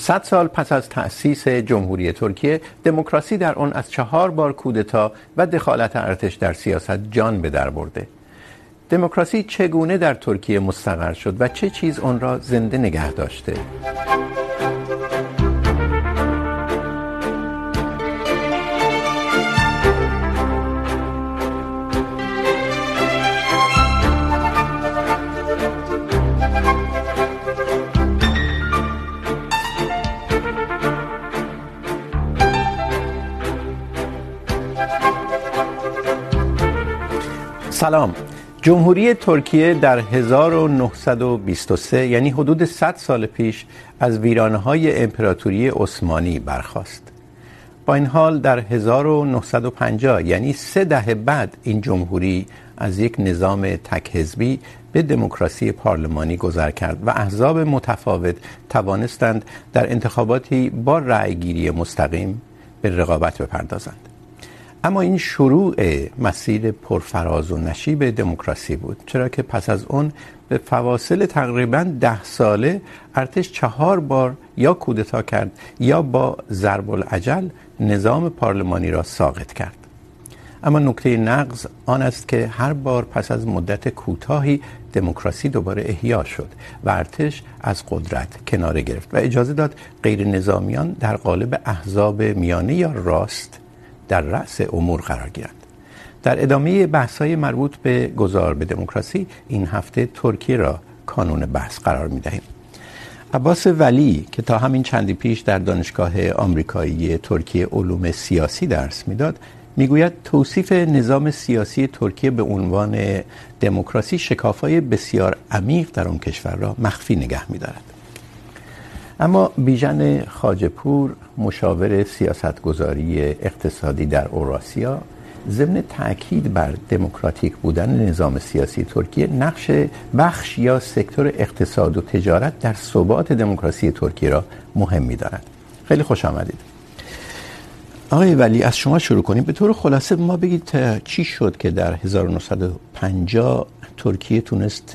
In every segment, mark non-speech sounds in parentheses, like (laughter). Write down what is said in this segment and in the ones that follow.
صد سال پس از تأسیس جمهوری ترکیه، دموکراسی در آن از چهار بار کودتا و دخالت ارتش در سیاست جان به در برده. دموکراسی چگونه در ترکیه مستقر شد و چه چیز آن را زنده نگه داشته؟ سلام. جمهوری ترکیه در 1923 یعنی حدود 100 سال پیش، از ویرانهای امپراتوری عثمانی برخاست. با این حال، در 1950 یعنی سه دهه بعد، این جمهوری از یک نظام تک حزبی به دموکراسی پارلمانی گذر کرد و احزاب متفاوت توانستند در انتخاباتی با رأیگیری مستقیم به رقابت بپردازند. اما این شروع مسیر پرفراز و نشیب دموکراسی بود، چرا که پس از اون به فواصل تقریباً ده ساله ارتش چهار بار یا کودتا کرد یا با ضرب العجل نظام پارلمانی را ساقط کرد. اما نکته نقض آن است که هر بار پس از مدت کوتاهی دموکراسی دوباره احیا شد و ارتش از قدرت کناره گرفت و اجازه داد غیر نظامیان در قالب احزاب میانه یا راست در رأس امور قرار گیرند در ادامه بحث‌های مربوط به گذار به دموکراسی، این هفته ترکیه را کانون بحث قرار می‌دهیم. عباس ولی، که تا همین چندی پیش در دانشگاه آمریکایی ترکیه علوم سیاسی درس میداد، میگوید توصیف نظام سیاسی ترکیه به عنوان دموکراسی شکافای بسیار عمیق در اون کشور را مخفی نگه می‌دارد. اما بیژن خواجه‌پور مشاور سیاستگذاری اقتصادی در اوراسیا ضمن تاکید بر دموکراتیک بودن نظام سیاسی ترکیه نقش بخش یا سکتور اقتصاد و تجارت در ثبات دموکراسی ترکیه را مهم می‌دارد خیلی خوش آمدید. آقای ولی، از شما شروع کنیم. به طور خلاصه ما بگید چی شد که در 1950 ترکیه تونست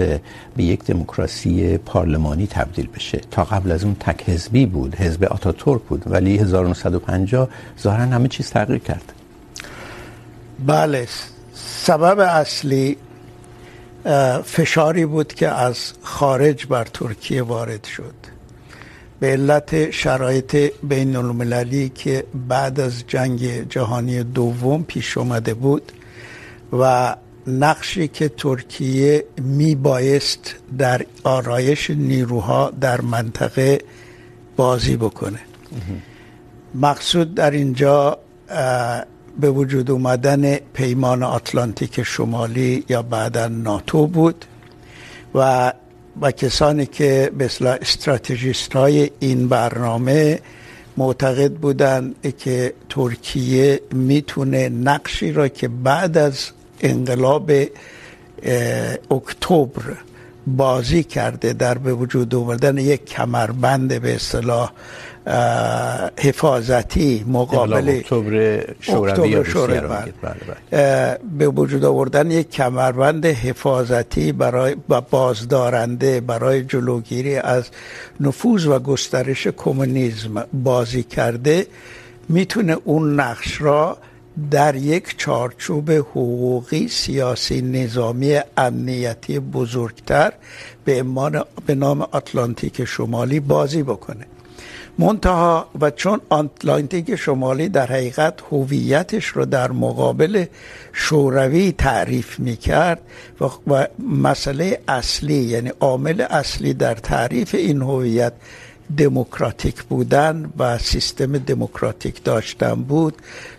به یک دموکراسی پارلمانی تبدیل بشه. تا قبل از اون تک حزبی بود، حزب آتاتورک بود، ولی 1950 ظاهرا همه چیز تغییر کرد. بله، سبب اصلی فشاری بود که از خارج بر ترکیه وارد شد. به علت شرایط بین المللی که بعد از جنگ جهانی دوم پیش اومده بود و نقشی که ترکیه می بایست در آرایش نیروها در منطقه بازی بکنه. مقصود در اینجا به وجود اومدن پیمان آتلانتیک شمالی یا بعدا ناتو بود و و کسانی که به اصطلاح استراتژیست های این برنامه معتقد بودند که ترکیه میتونه نقشی را که بعد از انقلاب اکتبر بازی کرده در به وجود آوردن یک کمربند به اصطلاح حفاظتی مقابل اکتبر شوروی به وجود آوردن یک کمربند حفاظتی برای بازدارنده برای جلوگیری از نفوذ و گسترش کمونیسم بازی کرده میتونه اون نقش را در یک چارچوب حقوقی سیاسی نظامی امنیتی بزرگتر به به نام آتلانتیک شمالی بازی بکنه. منتها و چون آتلانتیک شمالی در حقیقت هویتش رو در مقابل شوروی تعریف میکرد و, و مسئله اصلی یعنی عامل اصلی در تعریف این هویت دموکراتیک بودن و سیستم دموکراتیک داشتن بود.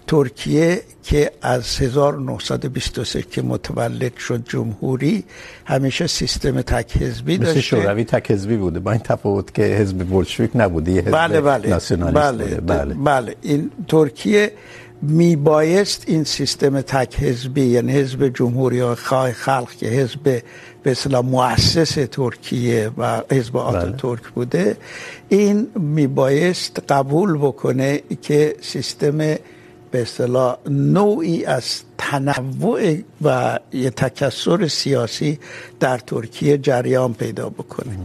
ترکیه که از 1923 که متولد شد جمهوری همیشه سیستم تک حزبی داشته. مثل شوروی تک حزبی بوده. با این تفاوت که حزب بولشویک نبوده یه حزب بله بله ناسیونالیست بله بوده. بله. بله. این ترکیه میبایست این سیستم تک حزبی یعنی حزب جمهوری خواه خلق که حزب به اصطلاح مؤسس ترکیه و حزب آتاتورک بوده این میبایست قبول بکنه که سیستم به اصطلاح نوعی از تنوع و یه تکثر سیاسی در ترکیه جریان پیدا بکنه.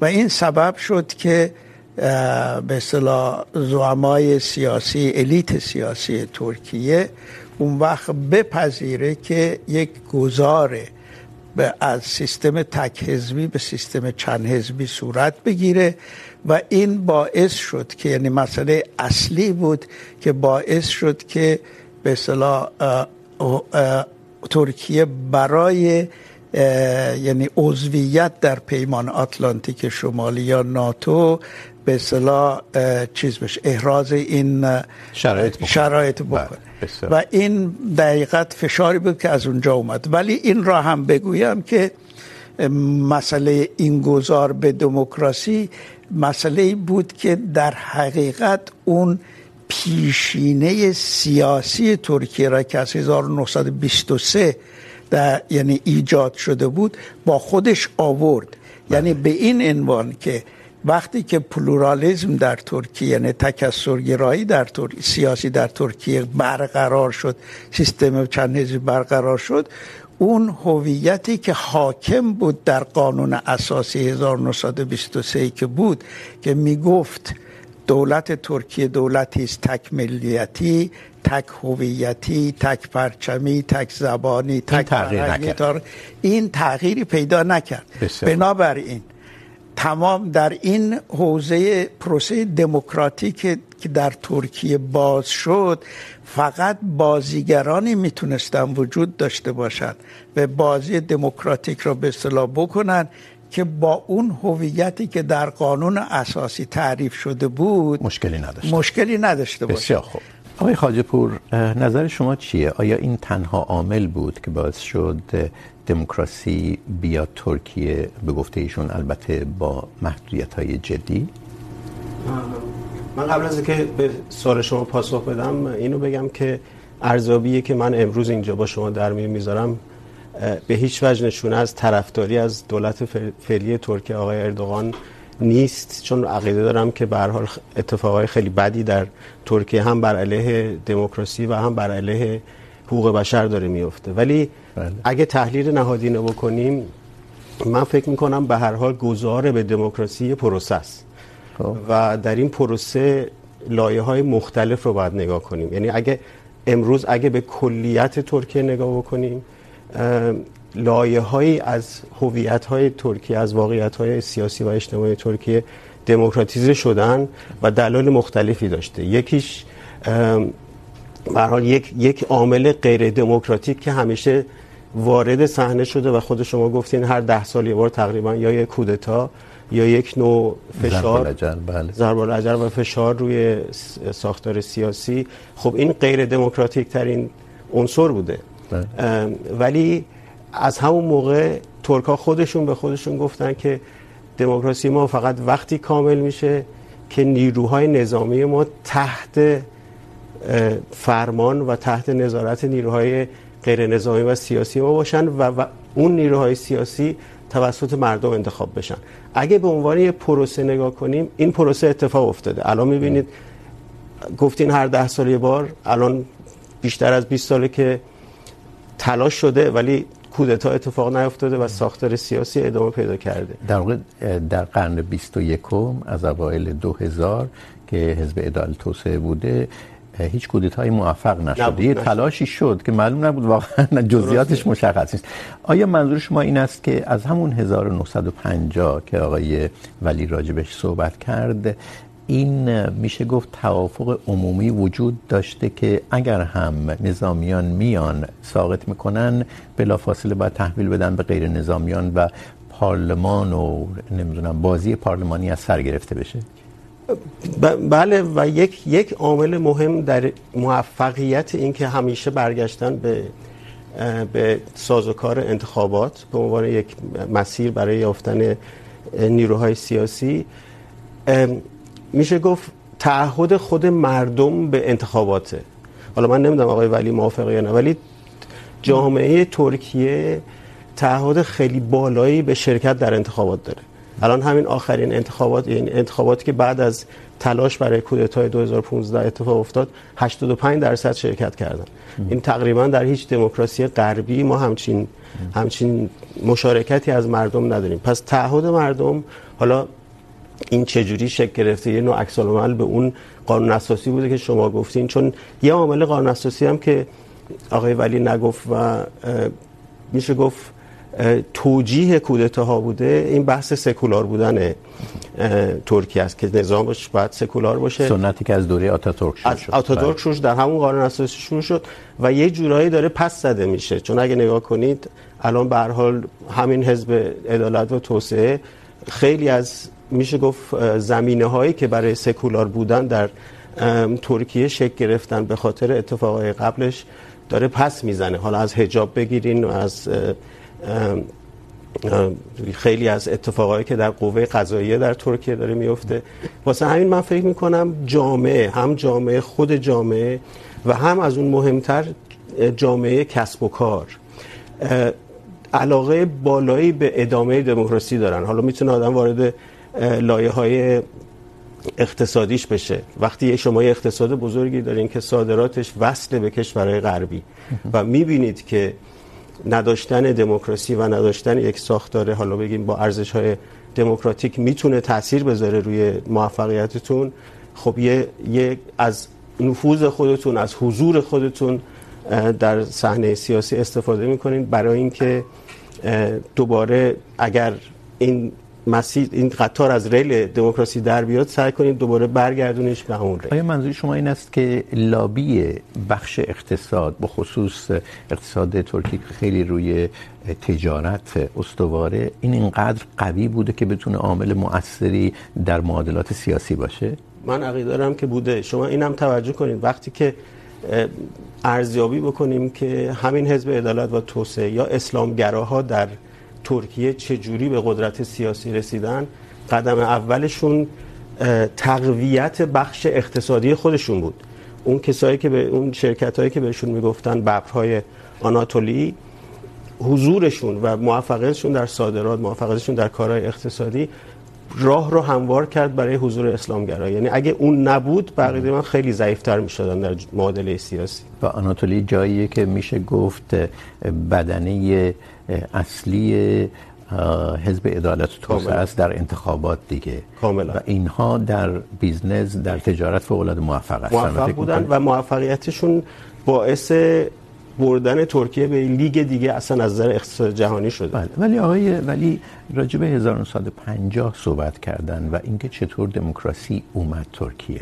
و این سبب شد که به اصطلاح زعمای سیاسی الیت سیاسی ترکیه اون وقت بپذیره که یک گذاره از سیستم تک حزبی به سیستم چند حزبی صورت بگیره و این باعث شد که یعنی مسئله اصلی بود که باعث شد که به اصطلاح ترکیه برای یعنی عضویت در پیمان آتلانتیک شمالی یا ناتو به اصطلاح چیز بشه احراز این شرایط بکنه, شرایط بکنه. و این دقیقت فشاری بود که از اونجا اومد. ولی این را هم بگویم که مسئله این گذار به دموکراسی مسئله بود که در حقیقت اون پیشینه سیاسی ترکیه را که از 1923 در یعنی ایجاد شده بود با خودش آورد. یعنی به این عنوان که وقتی که پلورالیزم در ترکیه یعنی تکثرگرایی در ترکیه سیاسی در ترکیه برقرار شد سیستم چند حزبی برقرار شد اون هویتی که حاکم بود در قانون اساسی 1923 که بود که میگفت دولت ترکیه دولتی است تک ملیتی تک هویتی تک پرچمی تک زبانی تک تغییر این تغییری پیدا نکرد. بنابراین تمام در این حوزه پروسه دموکراتیک که در ترکیه باز شد فقط بازیگرانی میتونستن وجود داشته باشند و بازی دموکراتیک را به اصطلاح بکنن که با اون هویتی که در قانون اساسی تعریف شده بود مشکلی نداشته مشکلی نداشته باشه. بسیار خوب. آقای خواجه پور نظر شما چیه؟ آیا این تنها عامل بود که باعث شد دموکراسی بیاد ترکیه به گفته ایشون البته با محدودیت های جدی. من قبل از اینکه به سوال شما پاسخ بدم، اینو بگم که ارزیابی که من امروز اینجا با شما در میون میذارم، به هیچ وجه نشونه از طرفداری از دولت فعلی ترکیه آقای اردوغان نیست. چون عقیده دارم که به هر حال اتفاقای خیلی بدی در ترکیه هم بر علیه دموکراسی و هم بر علیه حقوق بشر داره میفته ولی بله. اگه تحلیل نهادینه بکنیم من فکر میکنم به هر حال گذار به دموکراسی پروسه است. و در این پروسه لایه های مختلف رو باید نگاه کنیم. یعنی اگه امروز اگه به کلیت ترکیه نگاه بکنیم لایه هایی از هویت های ترکیه از واقعیت های سیاسی و اجتماعی ترکیه دموکراتیزه شدن و دلایل مختلفی داشته. یکیش به حال یک یک عامل غیر دموکراتیک که همیشه وارد صحنه شده و خود شما گفتین هر ده سال یه بار تقریباً یا یک کودتا یا یک نوع فشار ضرب العجل و فشار روی ساختار سیاسی. خب این غیر دموکراتیک ترین عنصر بوده. ولی از همون موقع ترکا خودشون به خودشون گفتن که دموکراسی ما فقط وقتی کامل میشه که نیروهای نظامی ما تحت فرمان و تحت نظارت نیروهای غیر نظامی و سیاسی ما باشن و, و اون نیروهای سیاسی توسط مردم انتخاب بشن. اگه به عنوان یه پروسه نگاه کنیم این پروسه اتفاق افتاده. الان میبینید گفتین هر ده سال یه بار الان بیشتر از 20 ساله که تلاش شده ولی کودتا اتفاق نیفتاده و ساختار سیاسی ادامه پیدا کرده. در واقع در قرن 21 از اوایل 2000 که حزب عدالت توسعه بوده هیچ کودتایی موفق نشد. یه تلاشی شد که معلوم نبود واقعا جزئیاتش مشخص نیست. آیا منظور شما این است که از همون 1950 که آقای ولی راجبش صحبت کرد این میشه گفت توافق عمومی وجود داشته که اگر هم نظامیان میان ساقط میکنن بلافاصله باید تحویل بدن به غیر نظامیان و پارلمان و نمیدونم بازی پارلمانی از سر گرفته بشه؟ بله و یک یک عامل مهم در موفقیت این که همیشه برگشتن به به سازوکار انتخابات به عنوان یک مسیر برای یافتن نیروهای سیاسی میشه گفت تعهد خود مردم به انتخاباته. حالا من نمیدونم آقای ولی موافقه یا نه، ولی جامعه ترکیه تعهد خیلی بالایی به شرکت در انتخابات داره. الان همین آخرین انتخابات یعنی انتخاباتی که بعد از تلاش برای کودتای 2015 اتفاق افتاد 85 درصد شرکت کردن. این تقریباً در هیچ دموکراسی غربی ما همچین همچین مشارکتی از مردم نداریم. پس تعهد مردم، حالا این چجوری شکل گرفته؟ یه نوع عکس العمل به اون قانون اساسی بوده که شما گفتین. چون یه عامل قانون اساسی هم که آقای ولی نگفت و میشه گفت توجیه کودتاها بوده. این بحث سکولار بودن ترکیه است که نظامش باید سکولار باشه. سنتی که از دوره آتاتورک شروع شد. آتاتورک شروع در همون قانون اساسی شروع شد و یه جورایی داره پس زده میشه. چون اگه نگاه کنید الان به هر حال همین حزب عدالت و توسعه خیلی از میشه گفت زمینه هایی که برای سکولار بودن در ترکیه شکل گرفتن به خاطر اتفاقای قبلش داره پس میزنه. حالا از حجاب بگیرین از خیلی از اتفاقایی که در قوه قضاییه در ترکیه داره میفته. واسه همین من فکر میکنم جامعه، هم جامعه خود جامعه و هم از اون مهمتر جامعه کسب و کار علاقه بالایی به ادامه دموکراسی دارن. حالا میتونه آدم وارد لایه های اقتصادیش بشه. وقتی شما یه اقتصاد بزرگی دارین که صادراتش وصل به کشورهای غربی و میبینید که نداشتن دموکراسی و نداشتن یک ساختار حالا بگیم با ارزش های دموکراتیک میتونه تاثیر بذاره روی موفقیتتون. خب یه, یه از نفوذ خودتون از حضور خودتون در صحنه سیاسی استفاده میکنین. برای اینکه دوباره اگر این مسیر این قطار از ریل دموکراسی در بیاد سعی کنید دوباره برگردونیش به همون ریل. آیا منظور شما این است که لابی بخش اقتصاد به خصوص اقتصاد ترکی که خیلی روی تجارت استواره این اینقدر قوی بوده که بتونه عامل مؤثری در معادلات سیاسی باشه؟ من عقیده دارم که بوده. شما اینم توجه کنید. وقتی که ارزیابی بکنیم که همین حزب عدالت و توسعه یا اسلامگراها در ترکیه چه جوری به قدرت سیاسی رسیدن؟ قدم اولشون تقویت بخش اقتصادی خودشون بود. اون کسایی که به اون شرکت هایی که بهشون میگفتن ببرهای آناتولی، حضورشون و موفقیتشون در صادرات، موفقیتشون در کارهای اقتصادی راه رو هموار کرد برای حضور اسلامگرا. یعنی اگه اون نبود، بقیه من خیلی ضعیفتر میشدن در معادله سیاسی. و آناتولی جاییه که میشه گفت بدنه اصلی حزب عدالت و توسعه است در انتخابات دیگه. کاملا. و اینها در بیزنس در تجارت العاده موفق هستن. موفق بودن و موفقیتشون باعث بردن ترکیه به لیگ دیگه اصلا از نظر اقتصاد جهانی شده. بله. ولی آقای ولی راجع به 1950 صحبت کردن و اینکه چطور دموکراسی اومد ترکیه.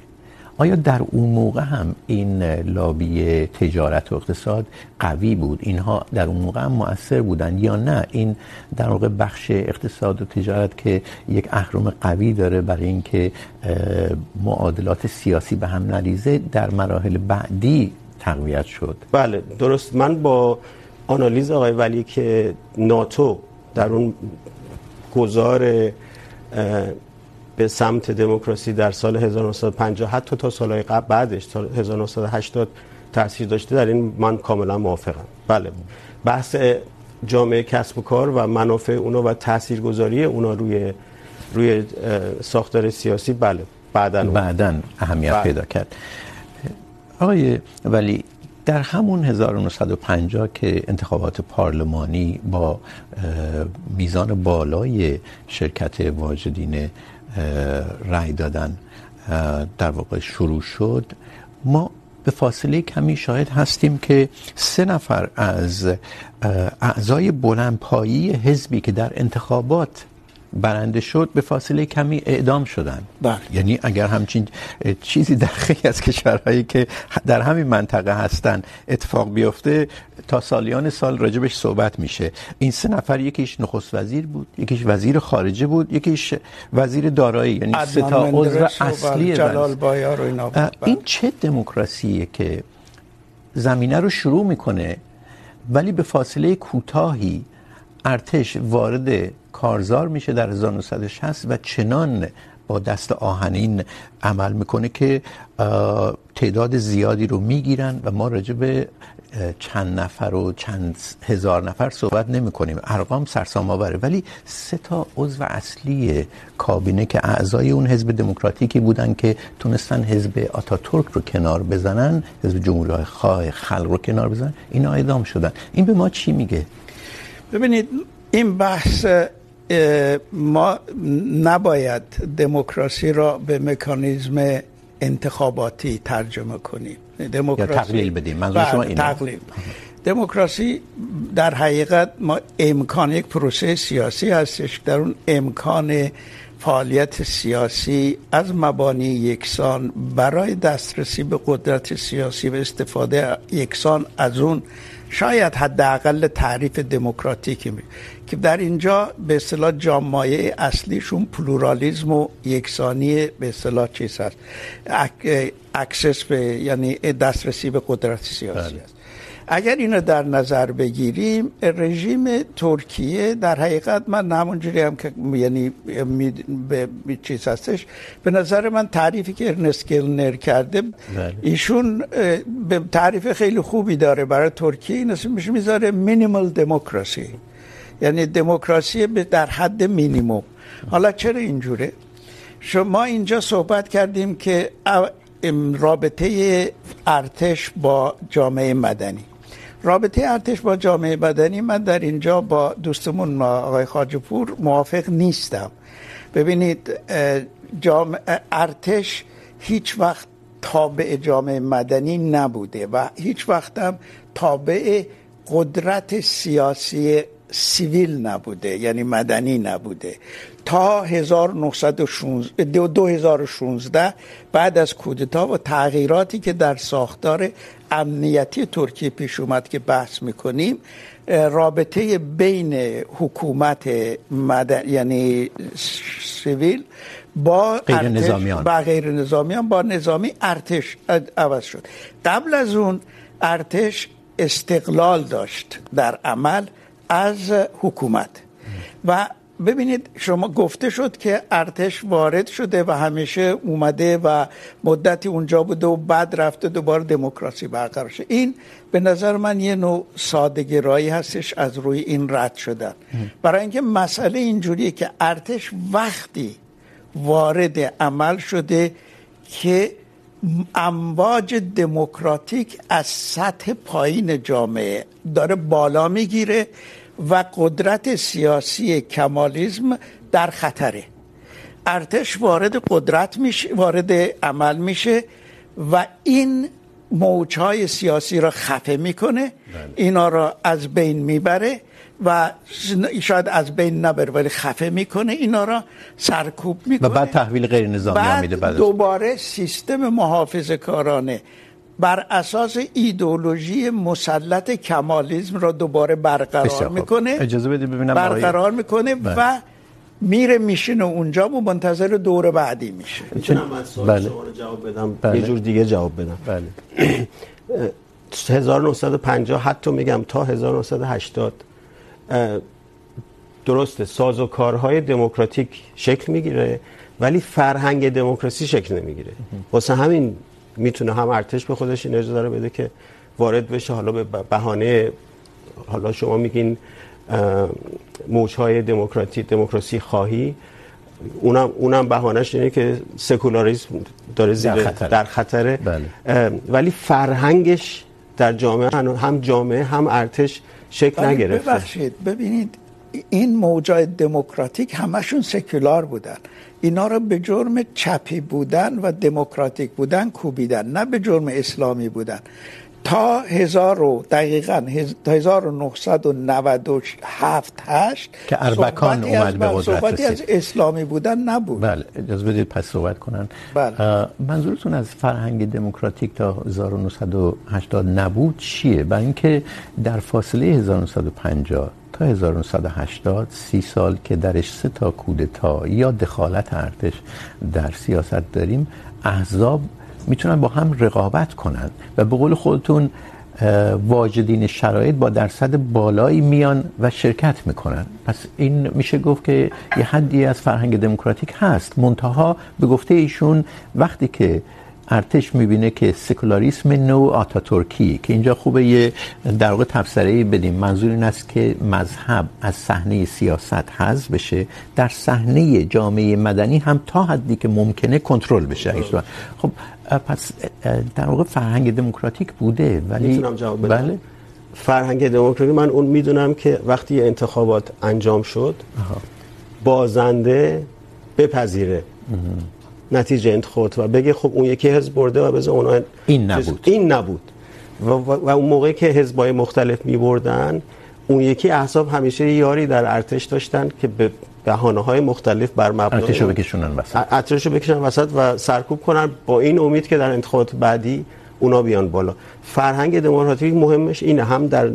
آیا در اون موقع هم این لابی تجارت و اقتصاد قوی بود؟ اینها در اون موقع هم مؤثر بودن یا نه؟ این در واقع بخش اقتصاد و تجارت که یک اهرم قوی داره برای اینکه معادلات سیاسی به هم نریزه، در مراحل بعدی تقویت شد. بله، درست. من با آنالیز آقای ولی که ناتو در اون گذار به سمت دموکراسی در سال 1950 حتی تا سالهای قبل بعدش تا 1980 تاثیر داشته در این من کاملا موافقم. بله بحث جامعه کسب و کار و منافع اونا و تاثیرگذاری اونا روی روی ساختار سیاسی بله بعدن بعدن اهمیت بله. پیدا کرد. آقای ولی در همون 1950 که انتخابات پارلمانی با میزان بالای شرکت واجدین رای دادن در واقع شروع شد. ما به فاصله کمی شاهد هستیم که سه نفر از اعضای بلندپایی حزبی که در انتخابات برنده شد به فاصله کمی اعدام شدن. بله. یعنی اگر همچین چیزی در خیلی از کشورهایی که در همین منطقه هستن اتفاق بیفته تا سالیان سال راجبش صحبت میشه. این سه نفر یکیش نخست وزیر بود یکیش وزیر خارجه بود یکیش وزیر دارایی یعنی سه تا عضو اصلی جلال بایار و اینا بود. این چه دموکراسیه که زمینه رو شروع میکنه ولی به فاصله کوتاهی ارتش وارد کارزار میشه در 1960 و چنان با دست آهنین عمل میکنه که تعداد زیادی رو میگیرن و ما راجع به چند نفر و چند هزار نفر صحبت نمی کنیم ارقام سرسام آوره. ولی سه تا عضو اصلی کابینه که اعضای اون حزب دموکراتیکی بودن که تونستن حزب آتاتورک رو کنار بزنن، حزب جمهوری خواه خلق رو کنار بزنن، اینا اعدام شدن. این به ما چی میگه؟ ببینید، این بحث ما نباید دموکراسی را به مکانیزم انتخاباتی ترجمه کنیم. دموکراسی یا تقلیل بدیم. منظور شما اینه. تقلیل. دموکراسی در حقیقت ما امکان یک پروسه سیاسی هستش. در اون امکان فعالیت سیاسی از مبانی یکسان برای دسترسی به قدرت سیاسی و استفاده یکسان از اون شاید حداقل تعریف دموکراتیکی می که در اینجا به اصطلاح جامعه اصلیشون پلورالیزم و یکسانی به اصطلاح چیز هست. اکسس به یعنی دسترسی به قدرت سیاسی است اگر اینو در نظر بگیریم رژیم ترکیه در حقیقت من همونجوری هم که یعنی به چیز هستش به نظر من تعریفی که ارنست گلنر کرده ایشون به تعریف خیلی خوبی داره برای ترکیه این اسمش میذاره مینیمال دموکراسی یعنی دموکراسی در حد مینیموم حالا چرا اینجوره؟ شما اینجا صحبت کردیم که رابطه ارتش با جامعه مدنی. رابطه ارتش با جامعه بدنی، من در اینجا با دوستمون ما، آقای خاجپور موافق نیستم. ببینید جامعه ارتش هیچ وقت تابع جامعه مدنی نبوده و هیچ وقت هم تابع قدرت سیاسی سیویل نبوده یعنی مدنی نبوده. تا 1916 2016 بعد از کودتا و تغییراتی که در ساختار امنیتی ترکیه پیش اومد که بحث میکنیم رابطه بین حکومت مدن یعنی سیویل با غیر نظامیان. با غیر نظامیان با نظامی ارتش عوض شد. قبل از اون ارتش استقلال داشت در عمل. از حکومت. و ببینید، شما گفته شد که ارتش وارد شده و همیشه اومده و مدتی اونجا بوده و بعد رفته دوباره دموکراسی برقرار شد این به نظر من یه نوع سادگرایی هستش از روی این رد شدن. برای اینکه مسئله اینجوریه که ارتش وقتی وارد عمل شده که امواج دموکراتیک از سطح پایین جامعه داره بالا میگیره و قدرت سیاسی کمالیزم در خطره. ارتش وارد قدرت میشه وارد عمل میشه و این موجهای سیاسی را خفه میکنه. اینا را از بین میبره و شاید از بین نبره ولی خفه میکنه. اینا را سرکوب میکنه و بعد تحویل غیر نظامی بعد میده بعد دوباره سیستم محافظه کارانه بر اساس ایدئولوژی مسلط کمالیسم را دوباره برقرار میکنه. اجازه بدید ببینم برقرار میکنه بله. و میره میشینه اونجا و منتظر دور بعدی میشه. میتونم من سوال بله. شما رو جواب بدم. بله. یه جور دیگه جواب بدم. بله. (clears throat) 1950 حتی میگم تا 1980 درسته سازوکارهای دموکراتیک شکل میگیره ولی فرهنگ دموکراسی شکل نمیگیره. واسه همین میتونه هم ارتش به خودش این اجازه رو بده که وارد بشه. حالا به بهانه حالا شما میگین موجهای دموکراتی دموکراسی خواهی. اونم اونم بهانهش اینه که سکولاریسم داره زیر در خطره, در خطره. بله. ولی فرهنگش در جامعه هم جامعه هم ارتش شکل نگرفته. ببخشید. ببینید این موجای دموکراتیک همشون سکولار بودن. اینا رو به جرم چپی بودن و دموکراتیک بودن کوبیدن نه به جرم اسلامی بودن. تا هزار و دقیقا تا 1997 هشت که اربکان اومد به قدرت صحبتی از اسلامی بودن نبود. بله اجازه بدید پس صحبت کنن. بله. منظورتون از فرهنگ دموکراتیک تا 1980 نبود چیه؟ برای اینکه در فاصله 1950 تا 1980 سی سال که درش سه تا کودتا یا دخالت ارتش در سیاست داریم، احزاب میتونن با هم رقابت کنن و به قول خودتون واجدین شرایط با درصد بالایی میان و شرکت میکنن. پس این میشه گفت که یه حدی از فرهنگ دموکراتیک هست. منتها به گفته ایشون، وقتی که ارتش میبینه که سکولاریسم نو آتاتورکی که اینجا خوبه یه در واقع تفسیری بدیم. منظور این است که مذهب از صحنه سیاست حذف بشه. در صحنه جامعه مدنی هم تا حدی که ممکنه کنترل بشه. خب پس در واقع فرهنگ دموکراتیک بوده ولی میتونم جواب بدم. بله. فرهنگ دموکراتیک من اون میدونم که وقتی انتخابات انجام شد آها. بازنده بپذیره. نتیجه انتخابات و بگه خب اون یکی حزب برده و بذار اونا این نبود. این نبود. و, و, اون موقعی که حزبای مختلف می بردن اون یکی احزاب همیشه یاری در ارتش داشتن که به بهانه های مختلف بر مبنای ارتشو بکشونن وسط. ارتشو بکشن وسط و سرکوب کنن با این امید که در انتخابات بعدی اونا بیان بالا. فرهنگ دموکراتیک مهمش اینه هم در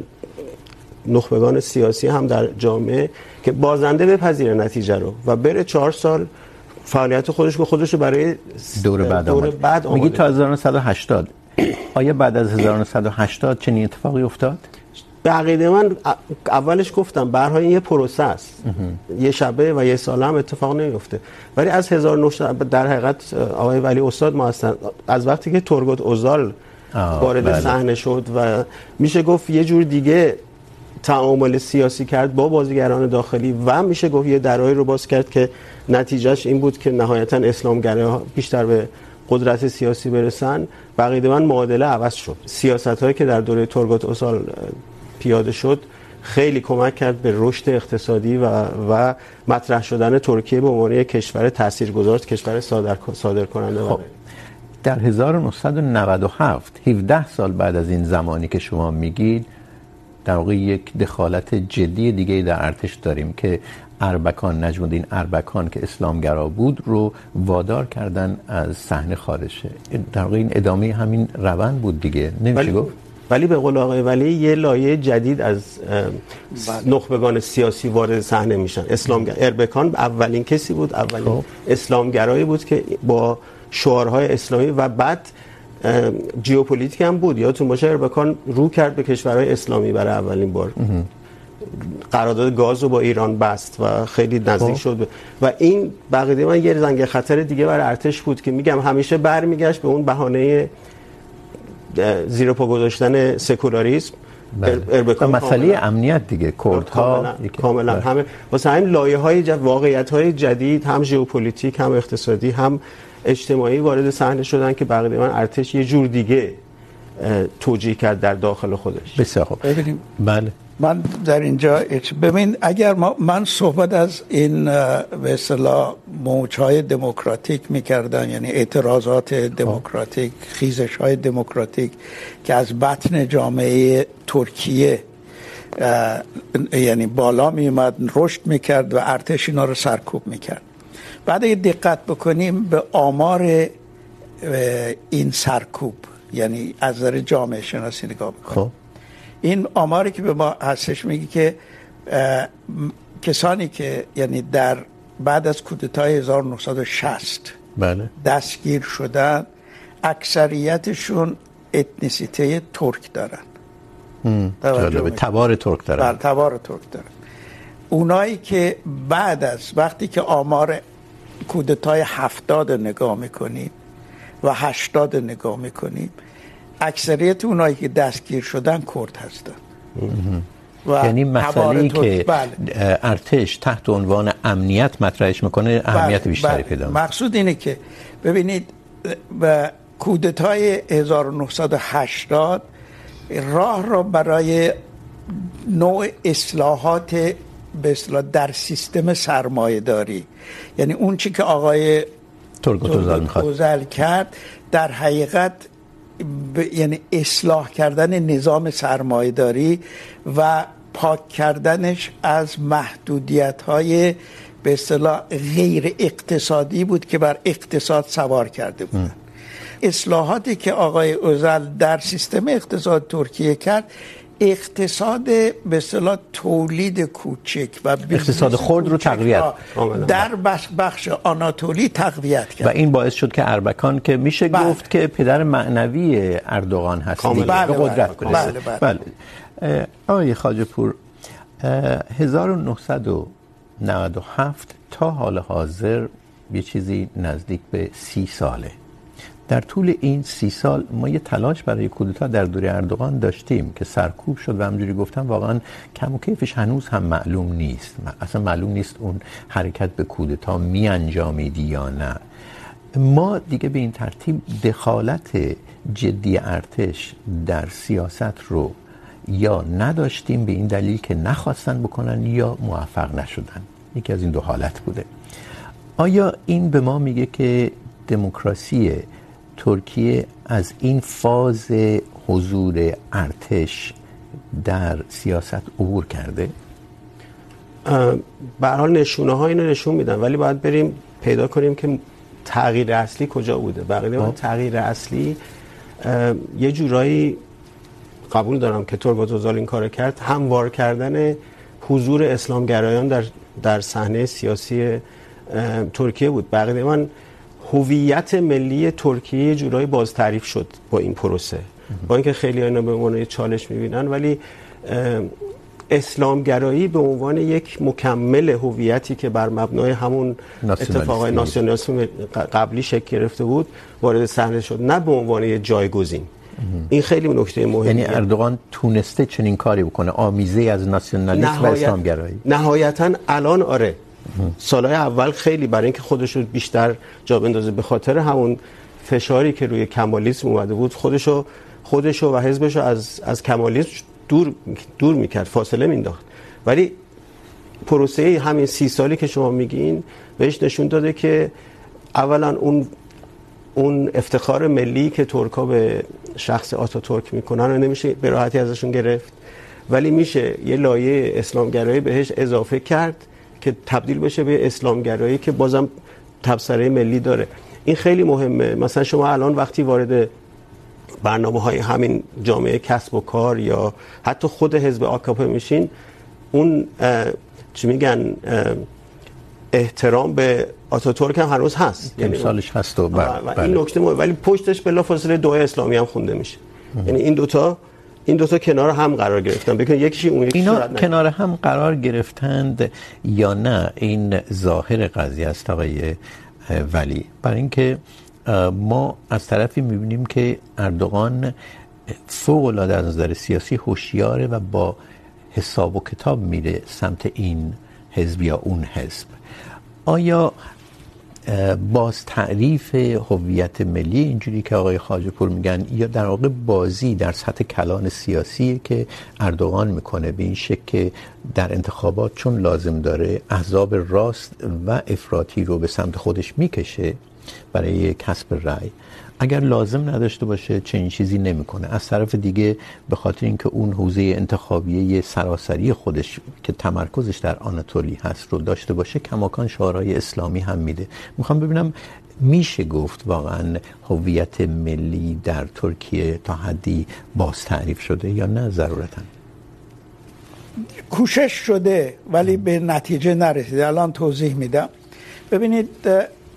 نخبگان سیاسی هم در جامعه که بازنده بپذیره نتیجه رو و بره چهار سال فعالیت خودش که خودش برای دور بعد دور آمد. بعد میگی تا آماده 1980 آیا بعد از 1980 چنین اتفاقی افتاد؟ به عقیده من اولش گفتم به این یه پروسه است. یه شبه و یه ساله هم اتفاق نمیفته. ولی از 1900 در حقیقت آقای ولی استاد ما هستن. از وقتی که تورگوت اوزال وارد. صحنه شد و میشه گفت یه جور دیگه تعامل سیاسی کرد با بازیگران داخلی و میشه گفت یه درایی رو باز کرد که نتیجهش این بود که نهایتا اسلامگراها بیشتر به قدرت سیاسی برسن. بقیده من معادله عوض شد. سیاست هایی که در دوره تورگوت اوسال پیاده شد خیلی کمک کرد به رشد اقتصادی و, و مطرح شدن ترکیه به عنوان یک کشور تاثیرگذار کشور صادر, صادر کننده خب در 1997 17 سال بعد از این زمانی که شما میگید در واقع یک دخالت جدی دیگه در ارتش داریم که اربکان نجم الدین اربکان که اسلامگرا بود رو وادار کردن از صحنه خارج شه در واقع این ادامه همین روند بود دیگه. نمیشه ولی گفت؟ ولی به قول آقای ولی یه لایه جدید از نخبگان سیاسی وارد صحنه میشن. اسلامگر اربکان اولین کسی بود اولین. اسلامگرایی بود که با شعارهای اسلامی و بعد جیوپولیتیک هم بود یادتون باشه اربکان رو کرد به کشورهای اسلامی برای اولین بار قرارداد گاز رو با ایران بست و خیلی نزدیک. شد و این بقیده من یه زنگ خطر دیگه برای ارتش بود که میگم همیشه برمیگشت به اون بهانه زیر پا گذاشتن سکولاریسم اربکان مسئله امنیت دیگه کردها کاملا. همه واسه همین لایه های. واقعیت های جدید هم ژئوپلیتیک هم اقتصادی هم اجتماعی وارد صحنه شدن که بقیده من ارتش یه جور دیگه توجیه کرد در داخل خودش. بسیار خوب. ببینیم بله. من در اینجا ببین اگر ما من صحبت از این به اصطلاح موجهای دموکراتیک میکردن یعنی اعتراضات دموکراتیک خیزش های دموکراتیک که از بطن جامعه ترکیه یعنی بالا میومد رشد میکرد و ارتش اینا رو سرکوب میکرد. بعد اگه دقت بکنیم به آمار این سرکوب یعنی از نظر جامعه شناسی نگاه بکنیم. خب. این آماری که به ما هستش میگه که کسانی که یعنی در بعد از کودتای 1960 بله. دستگیر شدن اکثریتشون اتنیسیته ترک دارن؟ تبار ترک بله دارن تبار ترک دارن. اونایی که بعد از وقتی که آمار کودتای هفتاد نگاه میکنیم و هشتاد نگاه میکنیم اکثریت اونایی که دستگیر شدن کرد هستن. و یعنی مسئله که بله. ارتش تحت عنوان امنیت مطرحش میکنه اهمیت بله، بیشتری بله. پیدا میکنه. مقصود اینه که ببینید و کودتای 1980 راه را برای نوع اصلاحات به اصطلاح در سیستم سرمایه داری. یعنی اون چی که آقای ترک اوزال میخواد. کرد در حقیقت ب... یعنی اصلاح کردن نظام سرمایه داری و پاک کردنش از محدودیت های به اصطلاح غیر اقتصادی بود که بر اقتصاد سوار کرده بودن اصلاحاتی که آقای اوزل در سیستم اقتصاد ترکیه کرد اقتصاد به اصطلاح تولید کوچک و اقتصاد خرد رو تقویت. در بخش, بخش آناتولی تقویت کرد و این باعث شد که اربکان که میشه بله. گفت که پدر معنوی اردوغان هست بله، به قدرت بله،. بله، بله. بله. آقای خواجه پور اه، 1997 تا حال حاضر یه چیزی نزدیک به سی ساله در طول این سی سال ما یه تلاش برای کودتا در دوره اردوغان داشتیم که سرکوب شد و همجوری گفتم واقعا کم و کیفش هنوز هم معلوم نیست. اصلا معلوم نیست اون حرکت به کودتا می انجامید یا نه. ما دیگه به این ترتیب دخالت جدی ارتش در سیاست رو یا نداشتیم، به این دلیل که نخواستن بکنن یا موفق نشدن. یکی از این دو حالت بوده. آیا این به ما میگه که دموکراسی ترکیه از این فاز حضور ارتش در سیاست عبور کرده؟ به هر حال نشونه ها اینو نشون میدن ولی باید بریم پیدا کنیم که تغییر اصلی کجا بوده. بقیه اون تغییر اصلی یه جورایی قبول دارم که ترک اوزال این کار کرد. هموار کردن حضور اسلامگرایان در در صحنه سیاسی ترکیه بود. بقیه من هویت ملی ترکیه یه جورایی باز تعریف شد با این پروسه. با اینکه خیلی اینا به عنوان چالش میبینن ولی اسلامگرایی به عنوان یک مکمل هویتی که بر مبنای همون اتفاقای ناسیونالیسم قبلی شکل گرفته بود وارد صحنه شد. نه به عنوان یک جایگزین. این خیلی نکته مهمه یعنی اردوغان تونسته چنین کاری بکنه آمیزه از ناسیونالیسم و اسلامگرایی. نهایتا الان آره. سالهای اول خیلی برای اینکه خودش رو بیشتر جا بندازه به خاطر همون فشاری که روی کمالیسم اومده بود، خودش رو خودش و حزبش رو از از کمالیسم دور دور میکرد، فاصله مینداخت ولی پروسه همین سی سالی که شما میگین بهش نشون داده که اولا اون اون افتخار ملی که ترکا به شخص آتاتورک میکنن و نمیشه به راحتی ازشون گرفت. ولی میشه یه لایه اسلامگرایی بهش اضافه کرد که تبدیل بشه به اسلامگرایی که بازم تبصره ملی داره. این خیلی مهمه. مثلا شما الان وقتی وارد برنامه های همین جامعه کسب و کار یا حتی خود حزب آکاپه میشین اون چی میگن احترام به آتاتورک هم هنوز هست. یعنی سالش هست و بله این نکته مهمه ولی پشتش بلافاصله دعای اسلامی هم خونده میشه. یعنی این دوتا این دوتا کنار هم قرار گرفتن. ببین یکیش اون یکی اینا کنار هم قرار گرفتند یا نه این ظاهر قضیه است آقای ولی. برای اینکه ما از طرفی میبینیم که اردوغان فوق العاده از نظر سیاسی هوشیاره و با حساب و کتاب میره سمت این حزب یا اون حزب. آیا باز تعریف هویت ملی اینجوری که آقای خواجه پور میگن، یا در واقع بازی در سطح کلان سیاسی که اردوغان میکنه به این شکل که در انتخابات چون لازم داره احزاب راست و افراطی رو به سمت خودش میکشه برای کسب رأی. اگر لازم نداشته باشه، چنین چیزی نمیکنه. از طرف دیگه، به خاطر اینکه اون حوزه انتخابیه سراسری خودش که تمرکزش در آناتولی هست رو داشته باشه، کماکان شعارهای اسلامی هم میده. میخوام ببینم میشه گفت واقعا هویت ملی در ترکیه تا حدی باز تعریف شده یا نه؟ ضرورتا. کوشش شده، ولی به نتیجه نرسیده. الان توضیح میدم. ببینید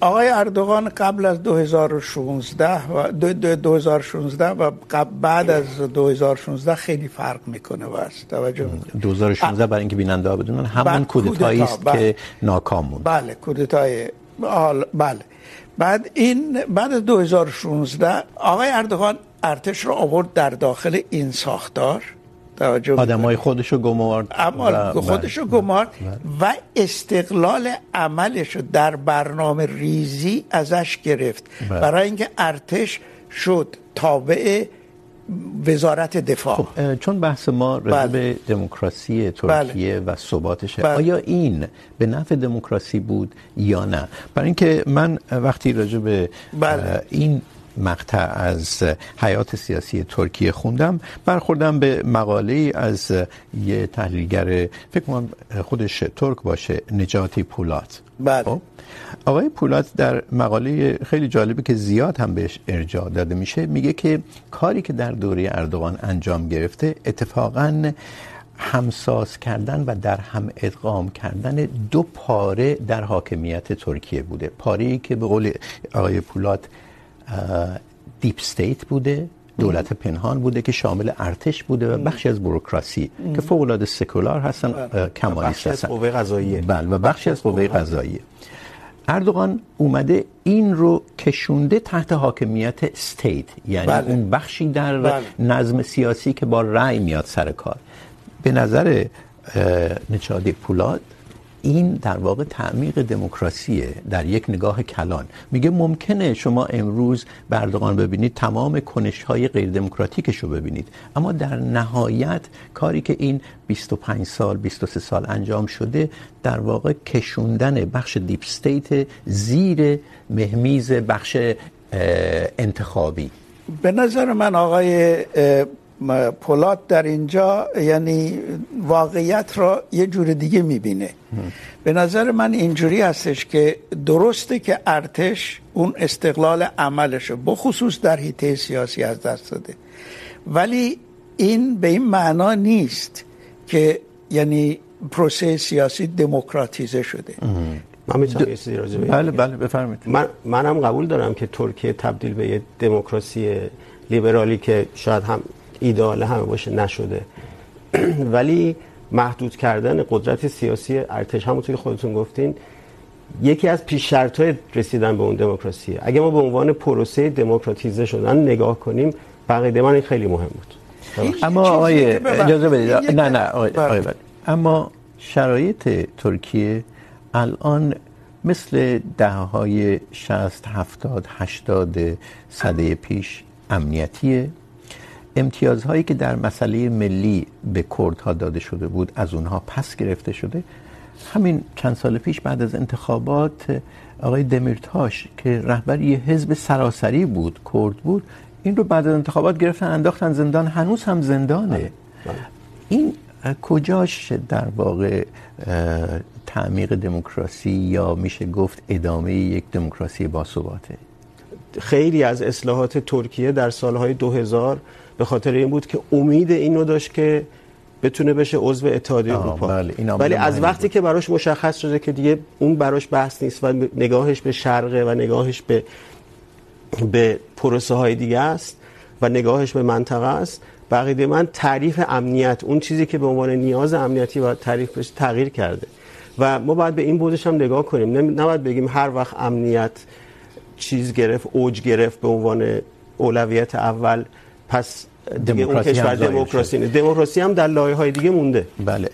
آقای اردوغان قبل از 2016 و 2016 و قبل بعد از 2016 خیلی فرق میکنه واسه توجه 2016 برای اینکه بیننده ها بدونن همون کودتایی است که ناکام موند. بله کودتای بله. بعد این بعد از 2016 آقای اردوغان ارتش رو آورد در داخل این ساختار. آدمای خودشو گمارد اما خودشو گمارد و استقلال عملش در برنامه ریزی ازش گرفت. برای اینکه ارتش شد تابع وزارت دفاع. خب چون بحث ما راجع به دموکراسی ترکیه و ثباتشه آیا این به نفع دموکراسی بود یا نه؟ برای اینکه من وقتی راجع به این مقطع از حیات سیاسی ترکیه خوندم. برخوردم به مقاله از یه تحلیلگر فکر کنم خودش ترک باشه نجاتی پولات. بله. آقای پولات در مقاله خیلی جالبه که زیاد هم بهش ارجاع داده میشه میگه که کاری که در دوره اردوغان انجام گرفته اتفاقا همساز کردن و در هم ادغام کردن دو پاره در حاکمیت ترکیه بوده. پاره‌ای که به قول آقای پولات دیپ استیت بوده دولت پنهان بوده که شامل ارتش بوده و بخشی از بوروکراسی که فوق العاده سکولار هستن کمالیست هستن بخشی از قوه قضاییه. بله و بخشی از قوه قضاییه. اردوغان اومده این رو کشونده تحت حاکمیت استیت یعنی بله. اون بخشی در بله. نظم سیاسی که با رأی میاد سر کار. به نظر نچادی پولاد این در واقع تعمیق دموکراسیه در یک نگاه کلان. میگه ممکنه شما امروز به اردوغان ببینید تمام کنشهای غیر دموکراتیکش رو ببینید. اما در نهایت کاری که این 25 سال 23 سال انجام شده در واقع کشوندن بخش دیپ استیت زیر مهمیز بخش انتخابی. به نظر من آقای پولاد در اینجا یعنی واقعیت را یه جور دیگه میبینه. به نظر من اینجوری هستش که درسته که ارتش اون استقلال عملش رو بخصوص در حیطه سیاسی از دست داده. ولی این به این معنا نیست که یعنی پروسه سیاسی دموکراتیزه شده. من میتونم یه چیزی راجع بله بله بفرمایید. من منم قبول دارم که ترکیه تبدیل به یه دموکراسی لیبرالی که شاید هم ایدئال همه باشه نشده. (clears throat) ولی محدود کردن قدرت سیاسی ارتش همونطور که خودتون گفتین یکی از پیش شرط‌های رسیدن به اون دموکراسیه. اگه ما به عنوان پروسه دموکراتیزه شدن نگاه کنیم بقیده من این خیلی مهم بود. اما آقای اجازه بدید. نه نه آقای آقای اما شرایط ترکیه الان مثل دهه های 60 70 80 سده پیش امنیتیه. امتیازهایی که در مسئله ملی به کردها داده شده بود از اونها پس گرفته شده. همین چند سال پیش بعد از انتخابات آقای دمیرتاش که رهبر یه حزب سراسری بود کرد بود این رو بعد از انتخابات گرفتن انداختن زندان هنوز هم زندانه. این کجاش در واقع تعمیق دموکراسی یا میشه گفت ادامه یک دموکراسی باثباته؟ خیلی از اصلاحات ترکیه در سالهای 2000 به خاطر این بود که امید اینو داشت که بتونه بشه عضو اتحادیه اروپا. بله ولی از وقتی که براش مشخص شده که دیگه اون براش بحث نیست و نگاهش به شرقه و نگاهش به به پروسه های دیگه است و نگاهش به منطقه است بقیده من تعریف امنیت اون چیزی که به عنوان نیاز امنیتی باید تعریف بشه تغییر کرده. و ما باید به این بودش هم نگاه کنیم. نباید بگیم هر وقت امنیت چیز گرفت اوج گرفت به عنوان اولویت اول پس دیگه اون کشور دموکراسی نیست. دموکراسی هم در لایه های دیگه مونده. بله.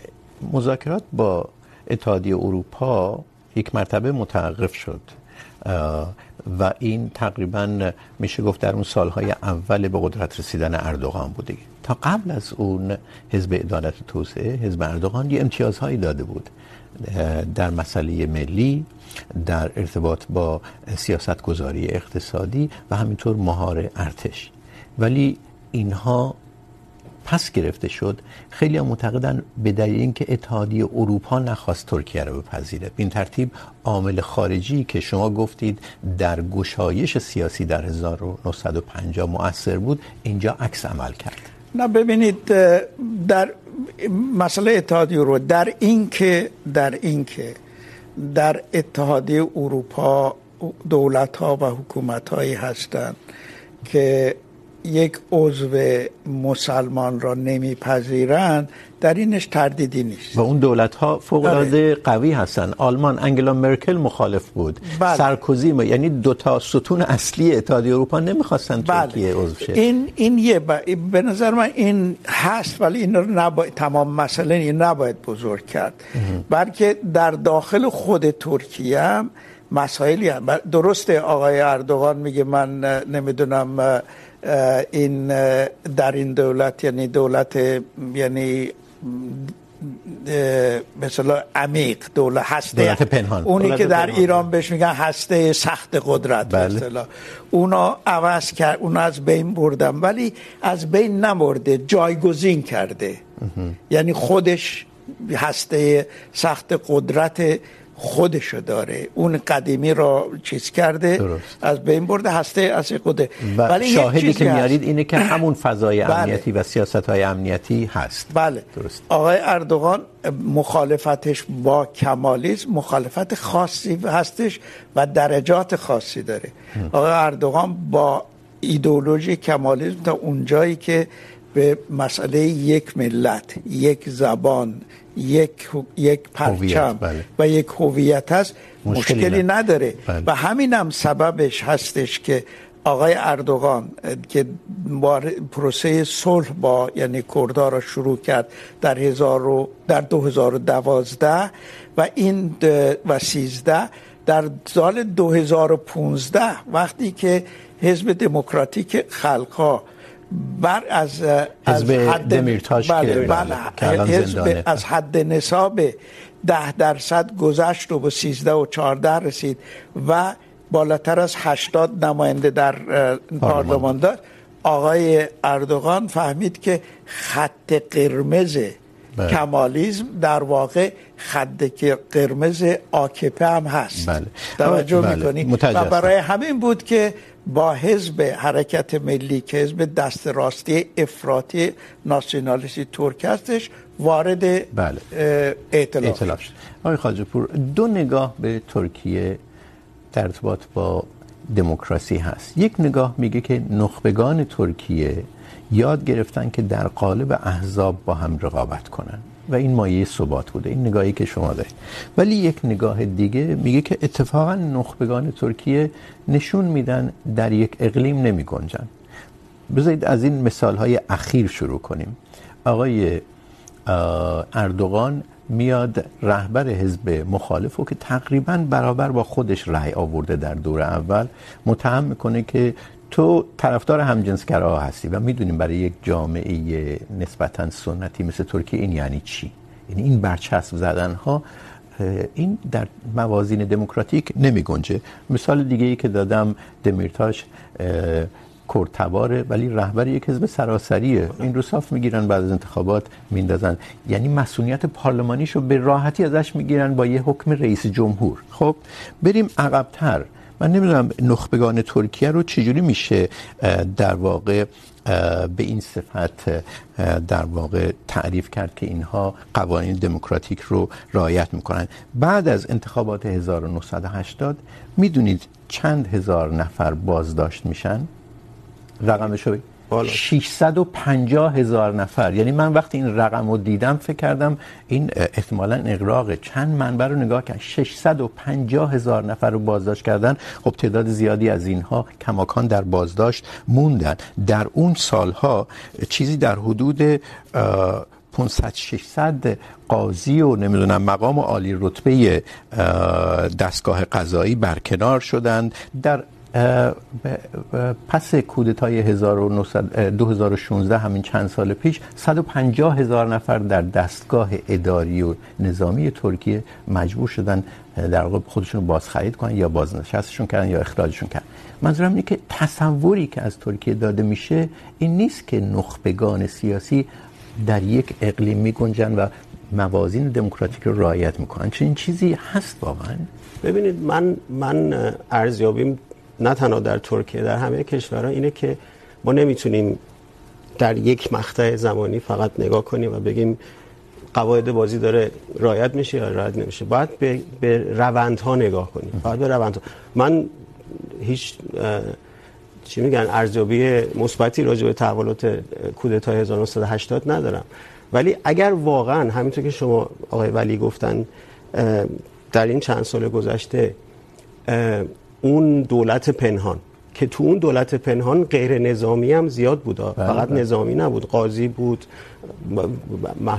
مذاکرات با اتحادیه اروپا یک مرتبه متوقف شد. و این تقریباً میشه گفت در اون سالهای اول به قدرت رسیدن اردوغان بوده. تا قبل از اون حزب عدالت توسعه حزب اردوغان یه امتیازهایی داده بود. در مسئله ملی در ارتباط با سیاست گذاری اقتصادی و همینطور مهار ارتش. ولی اینها پس گرفته شد. خیلی ها معتقدن به دلیل اینکه اتحادیه اروپا نخواست ترکیه رو بپذیره. به این ترتیب عامل خارجی که شما گفتید در گشایش سیاسی در 1950 مؤثر بود، اینجا عکس عمل کرد. نه، ببینید در مسئله اتحادیه اروپا در این که، در این که در اتحادیه اروپا دولت ها و حکومت هایی هستند که یک عضو مسلمان را نمیپذیرند در اینش تردیدی نیست. و اون دولت ها فوق العاده قوی هستن. آلمان انگلا مرکل مخالف بود. بله. سارکوزی یعنی دو تا ستون اصلی اتحادیه اروپا نمیخواستن بله. ترکیه عضو شه. این این یه با... به نظر من این هست ولی این رو نباید تمام مسئله این نباید بزرگ کرد. بلکه در داخل خود ترکیه هم مسائلی هم درسته آقای اردوغان میگه من نمیدونم این در این دولت یعنی دولت یعنی مثلا عمیق دولت هسته. دولت پنهان. اونی که در ایران بهش میگن هسته سخت قدرت بله. مثلا اونا عوض کرد اونا از بین بردن ولی از بین نمرده جایگزین کرده. یعنی خودش هسته سخت قدرت خودشو داره. اون قدیمی رو چیز کرده درست. از بین برده هسته از خود ولی شاهدی که میارید اینه که همون فضای امنیتی و سیاست‌های امنیتی هست. بله. درست. آقای اردوغان مخالفتش با کمالیسم مخالفت خاصی هستش و درجات خاصی داره. آقای اردوغان با ایدئولوژی کمالیسم تا اونجایی که به مسئله یک ملت یک زبان یک یک پرچم بله. و یک هویت هست مشکلی, مشکلی نداره بله. و همین هم سببش هستش که آقای اردوغان که پروسه صلح با یعنی کردها را شروع کرد در هزار و در 2012 و این و 13 در سال 2015 وقتی که حزب دموکراتیک خلقها بر از حزب دمیرتاش بله بله حزب از حد نصاب ده درصد گذشت و به 13 و 14 رسید و بالاتر از 80 نماینده در پارلمان داشت. آقای اردوغان فهمید که خط قرمز بله. کمالیزم در واقع خط قرمز آکپه هم هست بله. توجه بله. میکنی و برای همین بود که با حزب حرکت ملی که حزب دست راستی افراطی ناسیونالیستی ترک هستش وارد بله. ائتلاف شد آقای خواجه پور دو نگاه به ترکیه در ارتباط با دموکراسی هست یک نگاه میگه که نخبگان ترکیه یاد گرفتن که در قالب احزاب با هم رقابت کنن. و این مایه ثبات بوده، این نگاهی که شما دارید. ولی یک نگاه دیگه میگه که اتفاقا نخبگان ترکیه نشون میدن در یک اقلیم نمی گنجن. بذارید از این مثال های اخیر شروع کنیم. آقای اردوغان میاد رهبر حزب مخالف رو که تقریباً برابر با خودش رأی آورده در دور اول، متهم میکنه که تو طرفدار همجنسگرا هستی و میدونیم برای یک جامعه نسبتا سنتی مثل ترکیه این یعنی چی؟ یعنی این برچسب زدن ها این در موازین دموکراتیک نمی گنجه. مثال دیگه ای که دادم، دمیرتاش کردتباره ولی رهبر یک حزب سراسریه. این رو صاف میگیرن، بعد از انتخابات میندازن. یعنی مسئولیت پارلمانیشو به راحتی ازش میگیرن با یه حکم رئیس جمهور. خب، بریم عقبتر. من نمیدونم نخبگان ترکیه رو چجوری میشه در واقع به این صفت در واقع تعریف کرد که اینها قوانین دموکراتیک رو رعایت میکنن. بعد از انتخابات 1980 میدونید چند هزار نفر بازداشت میشن؟ رقمش رو 650 هزار نفر. یعنی من وقتی این رقم رو دیدم، فکر کردم این احتمالا اغراق چند منبع رو نگاه کردم. 650 هزار نفر رو بازداشت کردن. خب تعداد زیادی از اینها کماکان در بازداشت موندن. در اون سالها چیزی در حدود 500 600 قاضی و نمیدونم مقام عالی رتبه دستگاه قضایی برکنار شدند. در پس کودتای 2016 همین چند سال پیش 150 هزار نفر در دستگاه اداری و نظامی ترکیه مجبور شدن در واقع خودشون رو بازخرید کنن یا بازنشستشون کردن یا اخراجشون کردن. منظورم اینه که تصوری که از ترکیه داده میشه، این نیست که نخبگان سیاسی در یک اقلیم میگنجن و موازین دموکراتیک رو رعایت میکنن. چنین چیزی هست واقعا؟ ببینید، من من ارزیابیم نه تنها در ترکیه در همه کشورها اینه که ما نمیتونیم در یک مقطع زمانی فقط نگاه کنیم و بگیم قواعد بازی داره رعایت میشه یا رعایت نمیشه. باید به, به روندها نگاه کنیم. باید به روندها. من هیچ چی میگن ارزیابی مثبتی راجع به تحولات کودتای 1980 ندارم. ولی اگر واقعا همینطور که شما آقای ولی گفتن در این چند سال گذشته اون دولت پنهان که تو اون دولت پنهان غیر نظامی هم زیاد بود فقط نظامی نبود قاضی بود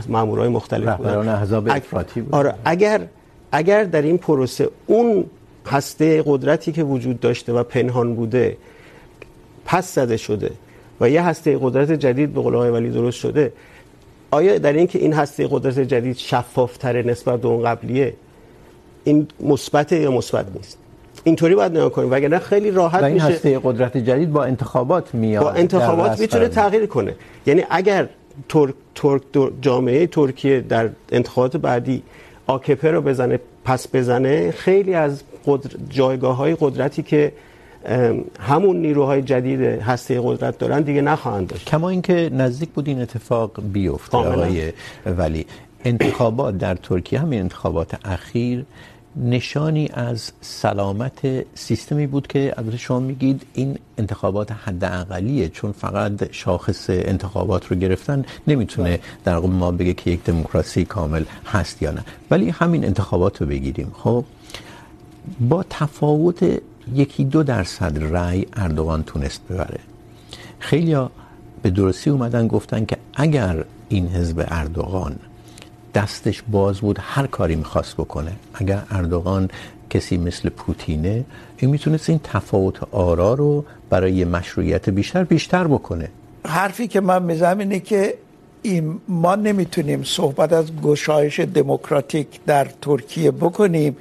مامورای مختلف بود. رهبران احزاب افراطی بود. آره اگر اگر در این پروسه اون هسته قدرتی که وجود داشته و پنهان بوده پس زده شده و یه هسته قدرت جدید به قول آقای ولی درست شده آیا در این که این هسته قدرت جدید شفافتر نسبت به اون قبلیه این مثبت یا مثبت نیست؟ اینطوری باید نگاه کنیم. وگرنه خیلی راحت میشه این هسته قدرت جدید با انتخابات میاد. با انتخابات میتونه تغییر کنه. یعنی اگر ترک ترک جامعه ترکیه در انتخابات بعدی آکپه رو بزنه پس بزنه خیلی از قدر... جایگاه های قدرتی که همون نیروهای جدید هسته قدرت دارن دیگه نخواهند داشت. کما اینکه نزدیک بود این اتفاق بیفته آقای ولی. انتخابات در ترکیه همین انتخابات اخیر نشانی از سلامت سیستمی بود که البته شما میگید. این انتخابات حد اقلیه چون فقط شاخص انتخابات رو گرفتن نمیتونه در واقع ما بگه که یک دموکراسی کامل هست یا نه. ولی همین انتخابات رو بگیریم. خب، با تفاوت یکی دو درصد رأی اردوغان تونست ببره. خیلی به درستی اومدن گفتن که اگر این حزب اردوغان دستش باز بود، هر کاری میخواست بکنه. اگر اردوغان کسی مثل پوتینه، این میتونست این تفاوت آرا رو برای مشروعیت بیشتر بیشتر بکنه. حرفی که من میزنم اینه که این ما نمیتونیم صحبت از گشایش دموکراتیک در ترکیه بکنیم.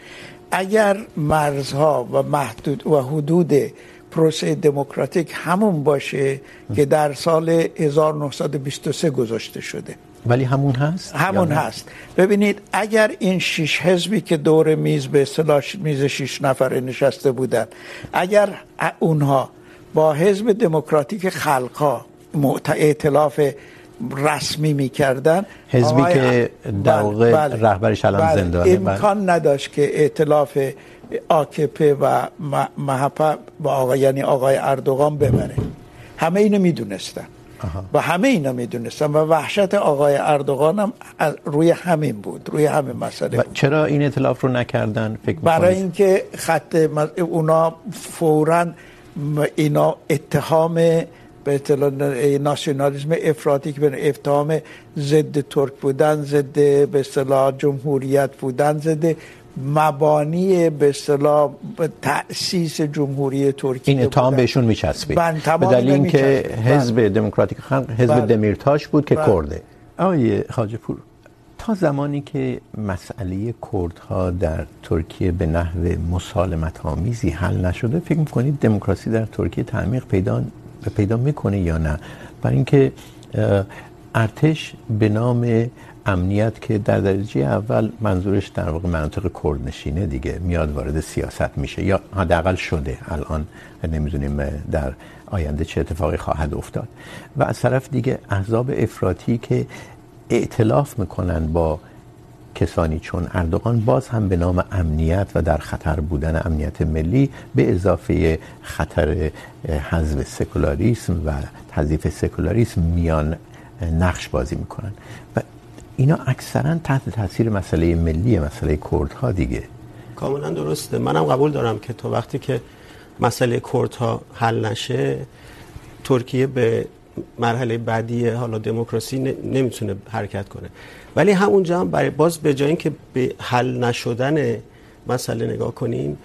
اگر مرزها و محدود و حدود پروسه دموکراتیک همون باشه که در سال 1923 گذاشته شده. ولی همون هست؟ همون هست. ببینید اگر این شش حزبی که دور میز به اصطلاح میز شش نفره نشسته بودن اگر اونها با حزب دموکراتیک خلقا ائتلاف رسمی میکردن حزبی که در واقع رهبرش الان زندانه. امکان نداشت که ائتلاف آکپ و مهپا با آقای یعنی آقای اردوغان ببره. همه اینو میدونستن. و همه اینا میدونستن و وحشت آقای اردوغان هم روی همین بود روی همین مسئله بود. چرا این اطلاف رو نکردن؟ فکر برای اینکه خط اونا فوراً اینا اتهام به اصطلاح ناسیونالیسم افراطی که به اتهام ضد ترک بودن ضد به اصطلاح جمهوریت بودن ضد مبانی به اصطلاح تأسیس جمهوری ترکیه این اتهام بهشون میچسبید. به دلیل اینکه حزب دموکراتیک خلق حزب دمیرتاش بود که کرده. آقای خواجه پور تا زمانی که مسئله کردها در ترکیه به نحو مسالمت آمیزی حل نشده فکر میکنید دموکراسی در ترکیه تعمیق پیدا پیدا میکنه یا نه؟ برای اینکه ارتش به نام امنیت که در درجه اول منظورش در واقع مناطق کردنشینه دیگه، میاد وارد سیاست میشه یا حداقل شده الان، نمیدونیم در آینده چه اتفاقی خواهد افتاد. و از طرف دیگه احزاب افراطی که ائتلاف میکنن با کسانی، چون اردوغان باز هم به نام امنیت و در خطر بودن امنیت ملی به اضافه خطر حذف سکولاریسم و تضعیف سکولاریسم میان نقش بازی میکنن. و اینا اکثرا تحت تاثیر مسئله ملی، مسئله کردها دیگه. کاملا درسته. منم قبول دارم که تا وقتی که مسئله کردها حل نشه، ترکیه به مرحله بعدی، حالا دموکراسی نمیتونه حرکت کنه. ولی همونجا هم برای باز به جای اینکه به حل نشدن مسئله نگاه کنیم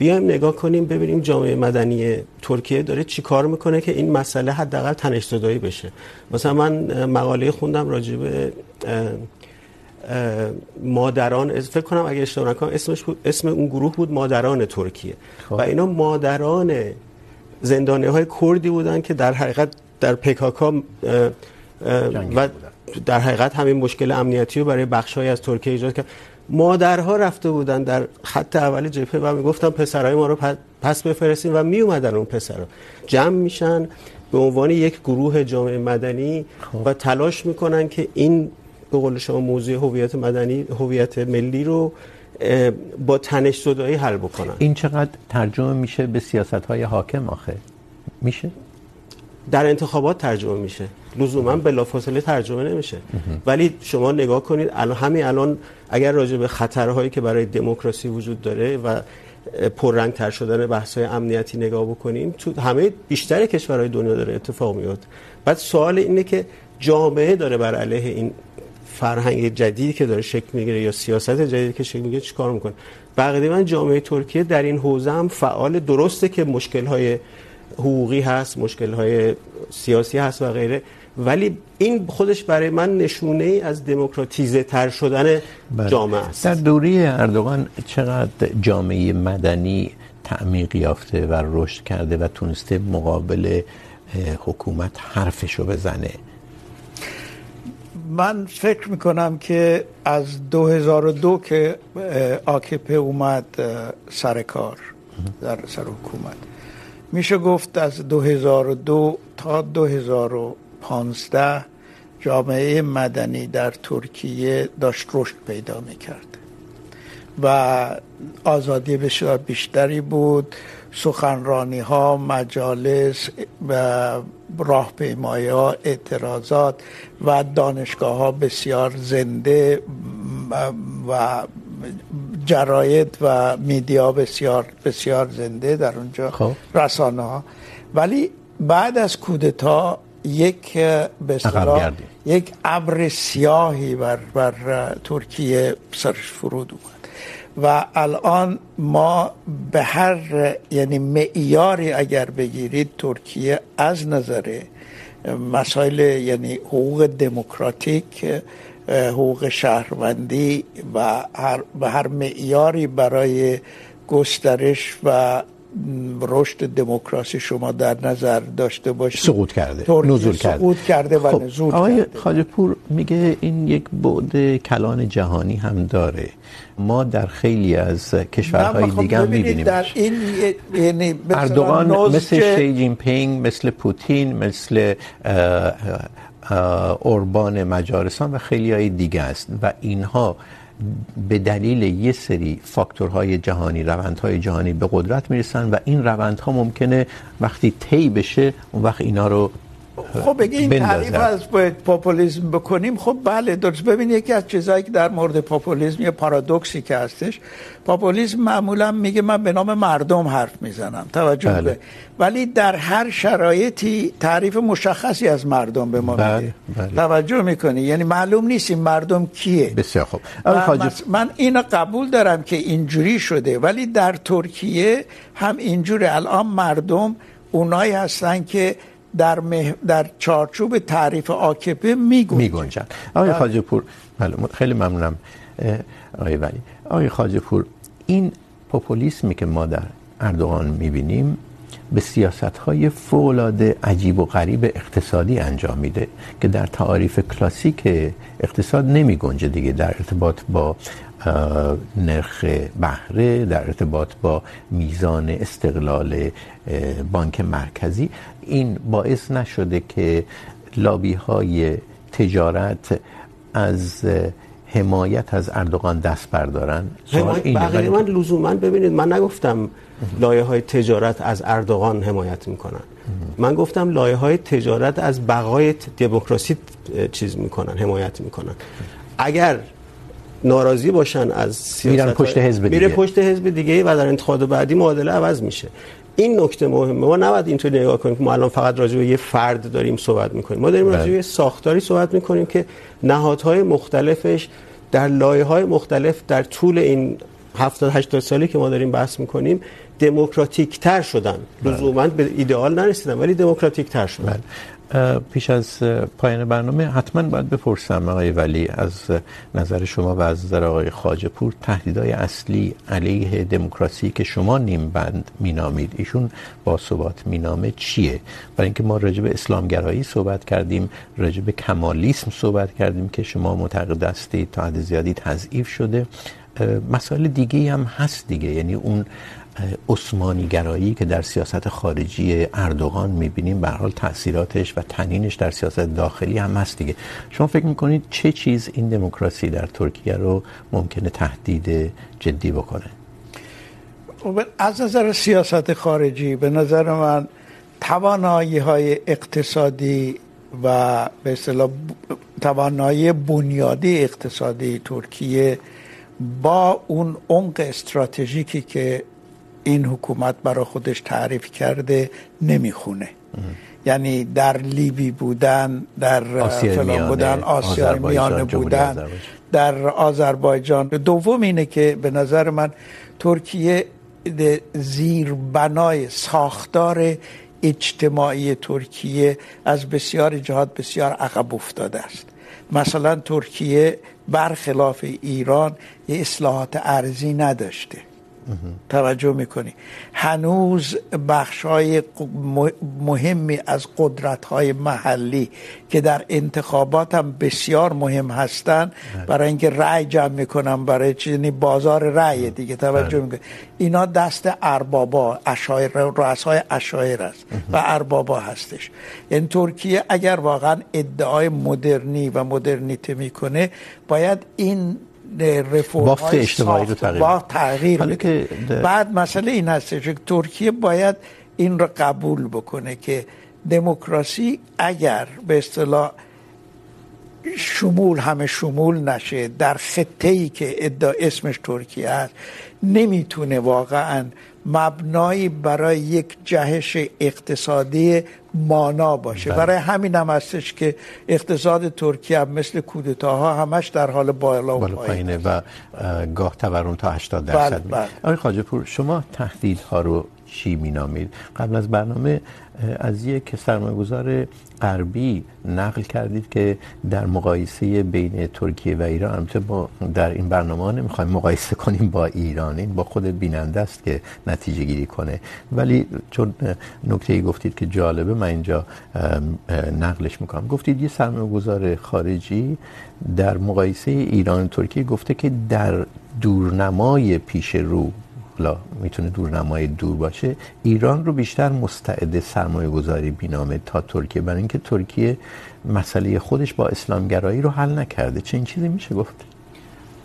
بیایم نگاه کنیم ببینیم جامعه مدنی ترکیه داره چی کار میکنه که این مسئله حداقل تنش زدایی بشه. مثلا من مقاله خوندم راجع به مادران. فکر کنم اگه اشتباه نکنم اسمش بود اسم اون گروه بود مادران ترکیه. خب. و اینا مادران زندانی های کردی بودن که در حقیقت در پکاکا و در حقیقت همین مشکل امنیتی رو برای بخشای از ترکیه ایجاد کرد. مادرها رفته بودن در خط اول جبهه و میگفتن پسرای ما رو پس بفرستین و می اومدن اون پسرا جمع میشن به عنوان یک گروه جامعه مدنی. و تلاش میکنن که این به قول شما موضوع هویت مدنی هویت ملی رو با تنش زدایی حل بکنن. این چقدر ترجمه میشه به سیاست های حاکم آخه؟ میشه؟ در انتخابات ترجمه میشه. لزوما بلافاصله ترجمه نمیشه. ولی شما نگاه کنید الان همین الان اگر راجع به خطرهایی که برای دموکراسی وجود داره و پررنگ تر شدن بحث های امنیتی نگاه بکنیم تو همه بیشتر کشورهای دنیا داره اتفاق میفته بعد سوال اینه که جامعه داره بر علیه این فرهنگ جدیدی که داره شکل میگیره یا سیاست جدیدی که شکل میگیره چیکار میکنه؟ بقیه من جامعه ترکیه در این حوزه هم فعال درسته که مشکل های حقوقی هست مشکل های سیاسی هست و غیره. ولی این خودش برای من نشونه ای از دموکراتیزه تر شدن جامعه است. در دوره اردوغان چقدر جامعه مدنی تعمیق یافته و رشد کرده و تونسته مقابل حکومت حرفشو بزنه؟ من فکر میکنم که از 2002 که آکپ اومد سر کار در سر حکومت. میشه گفت از 2002 تا 2015 جامعه مدنی در ترکیه داشت رشد پیدا میکرد. و آزادی بسیار بیشتری بود. سخنرانی ها مجالس و راهپیمایی ها اعتراضات و دانشگاه ها بسیار زنده و جراید و میدیا بسیار بسیار زنده در اونجا خب. رسانه ها. ولی بعد از کودتا یک به یک ابر سیاهی بر بر ترکیه سرش فرود اومد. و الان ما به هر یعنی معیاری اگر بگیرید ترکیه از نظر مسائل یعنی حقوق دموکراتیک حقوق شهروندی و هر به هر معیاری برای گسترش و رشد دموکراسی شما در نظر داشته باشید. سقوط کرده. نزول کرده. سقوط کرده و خب. نزول آقای کرده. خواجه پور میگه این یک بعد کلان جهانی هم داره. ما در خیلی از کشورهای دیگه هم میبینیم در این یعنی اردوغان مثل شی جین پینگ مثل پوتین مثل اوربان مجارستان و خیلی های دیگه است و اینها به دلیل یه سری فاکتورهای جهانی، روندهای جهانی به قدرت میرسن و این روندها ممکنه وقتی طی بشه اون وقت اینا رو خب بگه این تعریف از پاپولیسم بکنیم. خب بله درست. ببین یکی از چیزایی که در مورد پاپولیسم یه پارادوکسی که هستش پاپولیسم معمولا میگه من به نام مردم حرف میزنم. توجه بله. به. ولی در هر شرایطی تعریف مشخصی از مردم به ما بله. میده. بله. توجه میکنی؟ یعنی معلوم نیست این مردم کیه. بسیار خوب. من, من اینو قبول دارم که اینجوری شده ولی در ترکیه هم اینجوره. الان مردم اونایی هستن که در مح... در چارچوب تعریف آکپه میگنجن میگنجن آقای خواجه پور بله خیلی ممنونم آقای ولی. آقای خواجه پور این پاپولیسمی که ما در اردوغان میبینیم به سیاست های فوق العاده عجیب و غریب اقتصادی انجام میده که در تعاریف کلاسیک اقتصاد نمی گنجه دیگه در ارتباط با نرخ بهره در ارتباط با میزان استقلال بانک مرکزی. این باعث نشده که لابی های تجارت از حمایت از اردوغان دست بردارن. بقیه من لزوما ببینید من نگفتم لایه های تجارت از اردوغان حمایت میکنن. من گفتم لایه های تجارت از بقای دموکراسی چیز میکنن حمایت میکنن. اگر ناراضی باشن از سیاست میرن پشت حزب دیگه. میره پشت حزب دیگه و در انتخابات بعدی معادله عوض میشه. این نکته مهمه. ما نباید اینطور نگاه کنیم که ما الان فقط راجع به یه فرد داریم صحبت میکنیم. ما داریم راجع به ساختاری صحبت میکنیم که نهادهای مختلفش در لایه‌های مختلف در طول این 70 80 سالی که ما داریم بحث میکنیم دموکراتیک تر شدن لزوما به ایدئال نرسیدن ولی دموکراتیک تر شدن پیش از پایان برنامه حتما باید بپرسم آقای ولی از نظر شما و از نظر آقای خواجه پور تهدیدهای اصلی علیه دموکراسی که شما نیم بند مینامید ایشون با ثبات مینامه چیه برای اینکه ما راجع به اسلامگرایی صحبت کردیم راجع به کمالیسم صحبت کردیم که شما معتقد هستید تا حد زیادی تضعیف شده مسائل دیگه هم هست دیگه یعنی اون عثمانی گرایی که در سیاست خارجی اردوغان میبینیم، به حال تاثیراتش و تنینش در سیاست داخلی هم هست دیگه. شما فکر میکنید چه چیز این دموکراسی در ترکیه رو ممکنه تهدید جدی بکنه؟ از نظر سیاست خارجی، به نظر من توانایی های اقتصادی و به اصطلاح توانایی بنیادی اقتصادی ترکیه با اون عمق استراتژیکی که این حکومت برای خودش تعریف کرده نمیخونه. یعنی در لیبی بودن در فلان بودن آسیای میانه بودن در آذربایجان. دوم اینه که به نظر من ترکیه زیر بنای ساختار اجتماعی ترکیه از بسیار جهات بسیار عقب افتاده است. مثلا ترکیه برخلاف ایران یه اصلاحات ارزی نداشته. توجه میکنی. هنوز بخشای مهمی از قدرت‌های محلی که در انتخابات هم بسیار مهم هستن برای اینکه رأی جمع میکنن برای چیزی بازار رأی دیگه. توجه میکنی. اینا دست اربابا اشایر رؤسای اشایر است و اربابا هستش. یعنی ترکیه اگر واقعا ادعای مدرنی و مدرنیته میکنه باید این بافت اجتماعی رو تغییر با تغییر بده بعد مسئله این هست که ترکیه باید این رو قبول بکنه که دموکراسی اگر به اصطلاح شمول همه شمول نشه در خطه ای که ادعا اسمش ترکیه است نمیتونه واقعا مبنایی برای یک جهش اقتصادی مانا باشه. برای همین هم هستش که اقتصاد ترکیه مثل کودتاها همش در حال بالا و پایینه. و گاه تورم تا 80 درصد. آقای خواجه پور شما تهدیدها رو چی مینامید. قبل از برنامه از یک سرمایه گذار غربی نقل کردید که در مقایسه بین ترکیه و ایران، البته با در این برنامه نمیخوایم مقایسه کنیم با ایران این با خود بیننده است که نتیجه گیری کنه. ولی چون نکته ای گفتید که جالبه، من اینجا نقلش میکنم. گفتید یه سرمایه گذار خارجی در مقایسه ایران و ترکیه گفته که در دورنمای پیش رو حالا میتونه دورنمای دور باشه. ایران رو بیشتر مستعد سرمایه گذاری بینامه تا ترکیه، برای اینکه ترکیه مسئله خودش با اسلامگرایی رو حل نکرده. چه این چیزی میشه گفت؟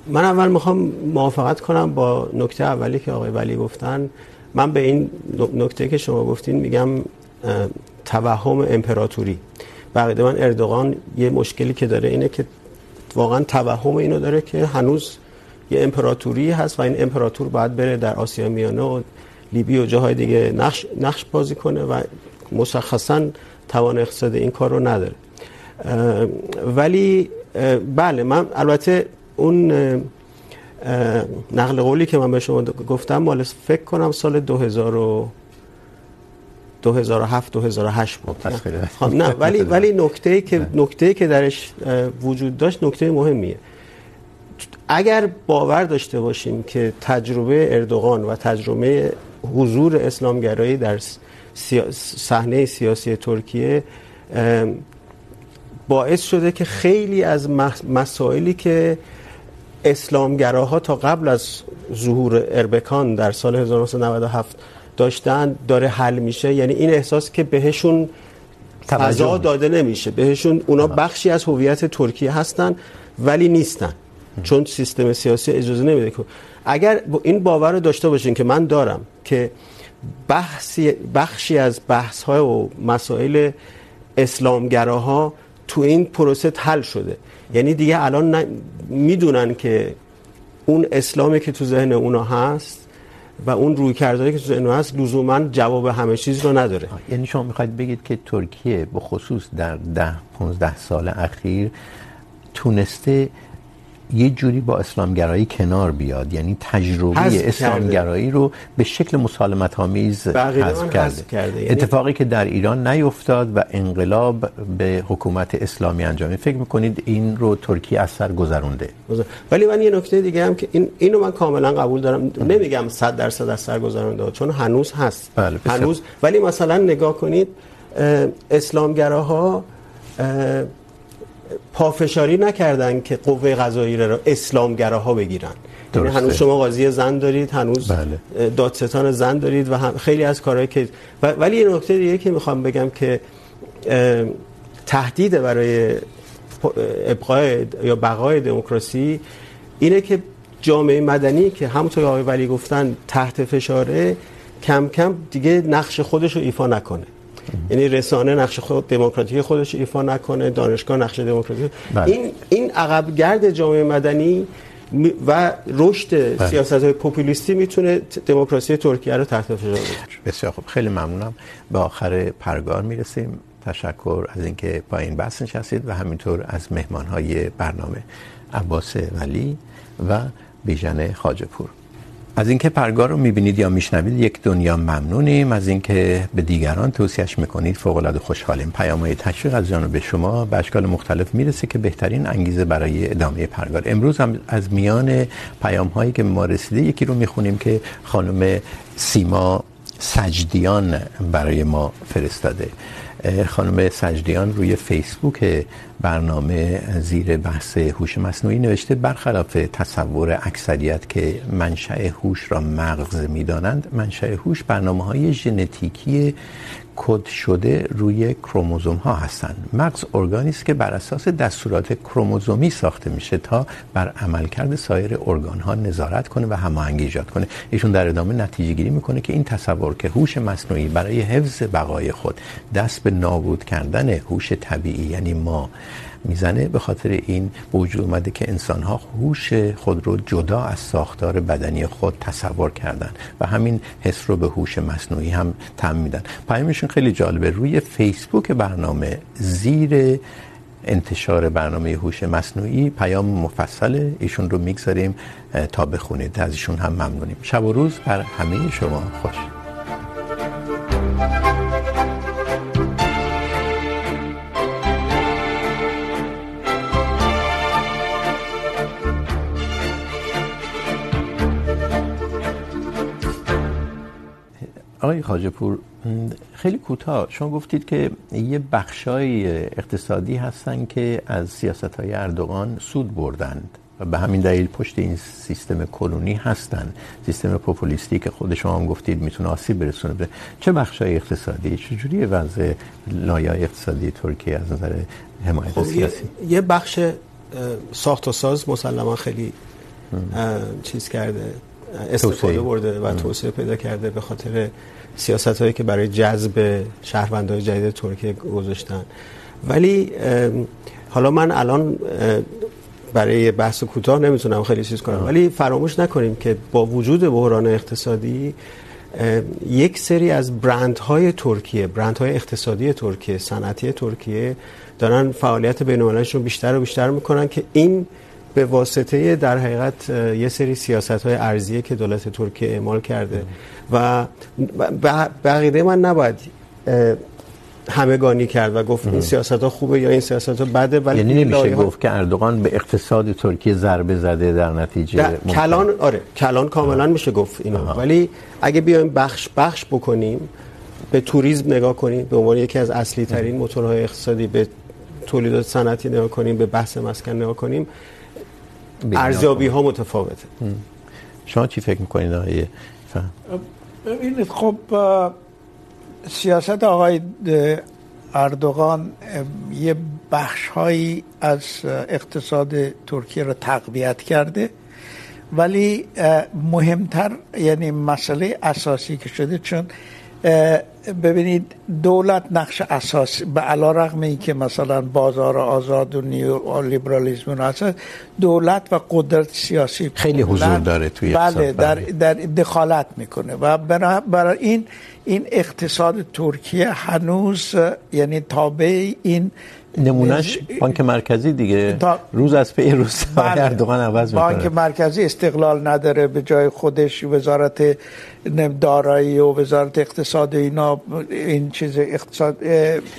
من اول میخوام موافقت کنم با نکته اولی که آقای ولی گفتن. من به این نکته که شما گفتین میگم توهم امپراتوری. بقیده من اردوغان یه مشکلی که داره اینه که واقعا توهم اینو داره که هنوز یه امپراتوری هست و این امپراتور باید بره در آسیا میانه و لیبی و جاهای دیگه نقش, نقش بازی کنه و مشخصا توان اقتصاد این کار رو نداره. ولی بله من البته اون نقل قولی که من به شما گفتم مال فکر کنم سال 2000 و 2007 2008 بود. نه. ولی (laughs) ولی نکته که نکته که درش وجود داشت نکته مهمیه. اگر باور داشته باشیم که تجربه اردوغان و تجربه حضور اسلامگرایی در صحنه سیاسی ترکیه باعث شده که خیلی از مسائلی که اسلامگراها تا قبل از ظهور اربکان در سال 1997 داشتن داره حل میشه. یعنی این احساس که بهشون فضا داده نمیشه. بهشون اونا بخشی از هویت ترکیه هستن ولی نیستن. چون سیستم سیاسی اجازه نمیده که اگر این باور رو داشته باشین که من دارم که بحثی بخشی از بحث های و مسائل اسلامگراها تو این پروسه حل شده. یعنی دیگه الان ن... میدونن که اون اسلامی که تو ذهن اونا هست و اون روی کرداری که تو ذهن هست، لزوما جواب همه چیز رو نداره. یعنی شما میخواید بگید که ترکیه به خصوص در ده 15 سال اخیر تونسته یه جوری با اسلامگرایی کنار بیاد یعنی تجربه اسلامگرایی رو به شکل مسالمت آمیز حذف کرده, کرده. یعنی اتفاقی که در ایران نیفتاد و انقلاب به حکومت اسلامی انجام فکر میکنید این رو ترکیه از سر گذرونده؟ ولی من یه نکته دیگه هم که این اینو من کاملا قبول دارم. نمیگم 100 درصد از سر گذرونده چون هنوز هست. بله هنوز. ولی مثلا نگاه کنید اسلامگراها پافشاری نکردن که قوه قضاییه رو اسلامگراها بگیرن. یعنی هنوز شما قاضی زن دارید هنوز بله. دادستان زن دارید و هم خیلی از کارهایی که و ولی یه نکته دیگه که میخوام بگم که تهدید برای ابقای یا بقای دموکراسی اینه که جامعه مدنی که همونطور آقای ولی گفتن تحت فشاره کم کم دیگه نقش خودش رو ایفا نکنه. یعنی رسانه نقش خود دموکراتیک خودش ایفا نکنه دانشگاه نقش دموکراتیک. این این عقب گرد جامعه مدنی و رشد سیاست‌های پوپولیستی میتونه دموکراسی ترکیه رو تحت فشار بذاره بسیار خوب. خیلی ممنونم. به آخر پرگار میرسیم. تشکر از اینکه پایین بحث نشستید و همینطور از مهمانهای برنامه عباس ولی و بیژن خواجه پور. از اینکه پرگار رو میبینید یا میشنوید، یک دنیا ممنونیم. از اینکه به دیگران توصیهش میکنید فوق العاده خوشحالیم. پیامهای تشویق از جانب شما به اشکال مختلف میرسه که بهترین انگیزه برای ادامه پرگار. امروز هم از میان پیامهایی که ما رسیده، یکی رو میخونیم که خانم سیما سجدیان برای ما فرستاده. خانم سجدیان روی فیسبوک برنامه زیر بحث هوش مصنوعی نوشته برخلاف تصور اکثریت که منشأ هوش را مغز میدانند، منشأ هوش برنامه های ژنتیکی کد شده روی کروموزوم ها هستند مغز ارگانی است که بر اساس دستورات کروموزومی ساخته میشه تا بر عملکرد سایر ارگان ها نظارت کنه و هماهنگی ایجاد کنه. ایشون در ادامه نتیجه گیری میکنه که این تصور که هوش مصنوعی برای حفظ بقای خود دست به نابود کردن هوش طبیعی یعنی ما میزنه به خاطر این به وجود اومده که انسان ها هوش خود رو جدا از ساختار بدنی خود تصور کردن و همین حس رو به هوش مصنوعی هم تم میدن. پیامشون خیلی جالبه. روی فیسبوک برنامه زیر انتشار برنامه هوش مصنوعی پیام مفصل ایشون رو میگذاریم تا بخونید. از ایشون هم ممنونیم. شب و روز بر همه شما. خوش. آقای خواجه پور خیلی کوتاه. شما گفتید که یه بخشای اقتصادی هستن که از سیاست‌های اردوغان سود بردند و به همین دلیل پشت این سیستم کلونی هستن. سیستم پوپولیستی که خود شما هم گفتید میتونه آسیب برسونه به چه بخشای اقتصادی؟ چه جوری وضع لایه اقتصادی ترکیه از نظر حمایت خب سیاسی؟ یه بخش ساخت و ساز مسلما خیلی چیز کرده استفاده برده و توسعه پیدا کرده به خاطر سیاست هایی که برای جذب شهروندان جدید ترکیه گذاشتن. ولی حالا من الان برای بحث کوتاه نمیتونم خیلی چیز کنم ولی فراموش نکنیم که با وجود بحران اقتصادی یک سری از برندهای ترکیه برندهای اقتصادی ترکیه صنعتی ترکیه دارن فعالیت بین‌المللیشون بیشتر و بیشتر میکنن که این به واسطه در حقیقت یه سری سیاست های ارزیه که دولت ترکیه اعمال کرده و بقیده من نباید همگانی کرد و گفت این سیاست ها خوبه یا این سیاست ها بده ولی یعنی نمیشه گفت که اردوغان به اقتصاد ترکیه ضربه زده در نتیجه کلان آره کلان کاملا میشه گفت اینو. آه. ولی اگه بیایم بخش بخش بکنیم به توریسم نگاه کنیم به عنوان یکی از اصلی ترین موتورهای اقتصادی به تولیدات صنعتی نگاه کنیم به بحث مسکن نگاه کنیم ارزیابی ها متفاوته. شما چی فکر میکنید آقای ببینید خب سیاست آقای اردوغان یه بخش هایی از اقتصاد ترکیه رو تقویت کرده ولی مهمتر یعنی مسئله اساسی که شده چون ببینید دولت نقش اساس به علا رقم این که مثلا بازار آزاد و نیو لیبرالیزم هست دولت و قدرت سیاسی خیلی حضور داره توی بله در, در دخالت میکنه و برای این این اقتصاد ترکیه هنوز یعنی تابع این نمونهش بانک مرکزی دیگه. تا... روز از پی روز. اردوغان عوض میکنه. بانک مرکزی استقلال نداره به جای خودش وزارت دارایی و وزارت اقتصاد اینا این چیز اقتصاد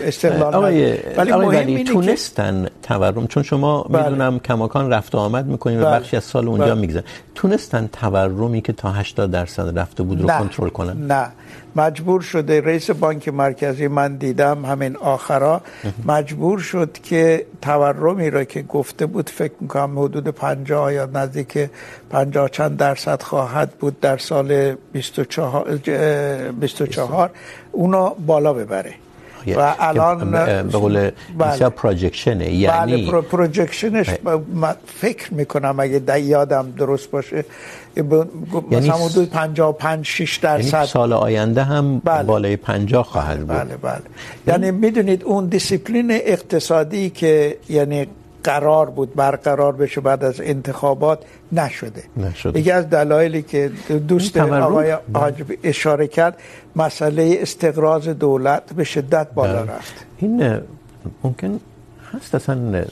استقلال آقای ولی ولی تونستن که... تورم چون شما. میدونم کماکان رفت و آمد میکنین. و بخشی از سال اونجا. میگذن تونستن تورمی که تا 80 درصد رفته بود رو کنترل کنن؟ نه. مجبور شده رئیس بانک مرکزی من دیدم همین آخرا. مجبور شد که تورمی را که گفته بود فکر میکنم حدود 50 یا نزدیک 50 چند درصد خواهد بود در سال 24 24 اونو بالا ببره. و الان به قول بله. پروجکشن یعنی بله پروجکشنش فکر میکنم اگه یادم درست باشه مثلا حدود 55 6 درصد. یعنی سال آینده هم بله. بالای 50 خواهد بود. بله بله. یعنی میدونید اون دیسیپلین اقتصادی که یعنی قرار بود برقرار بشه بعد از انتخابات نشده. نشده. یکی از دلایلی که دوست آقای حاجب اشاره کرد مسئله استقراض دولت به شدت بالا رفت. این ممکن هست اصلا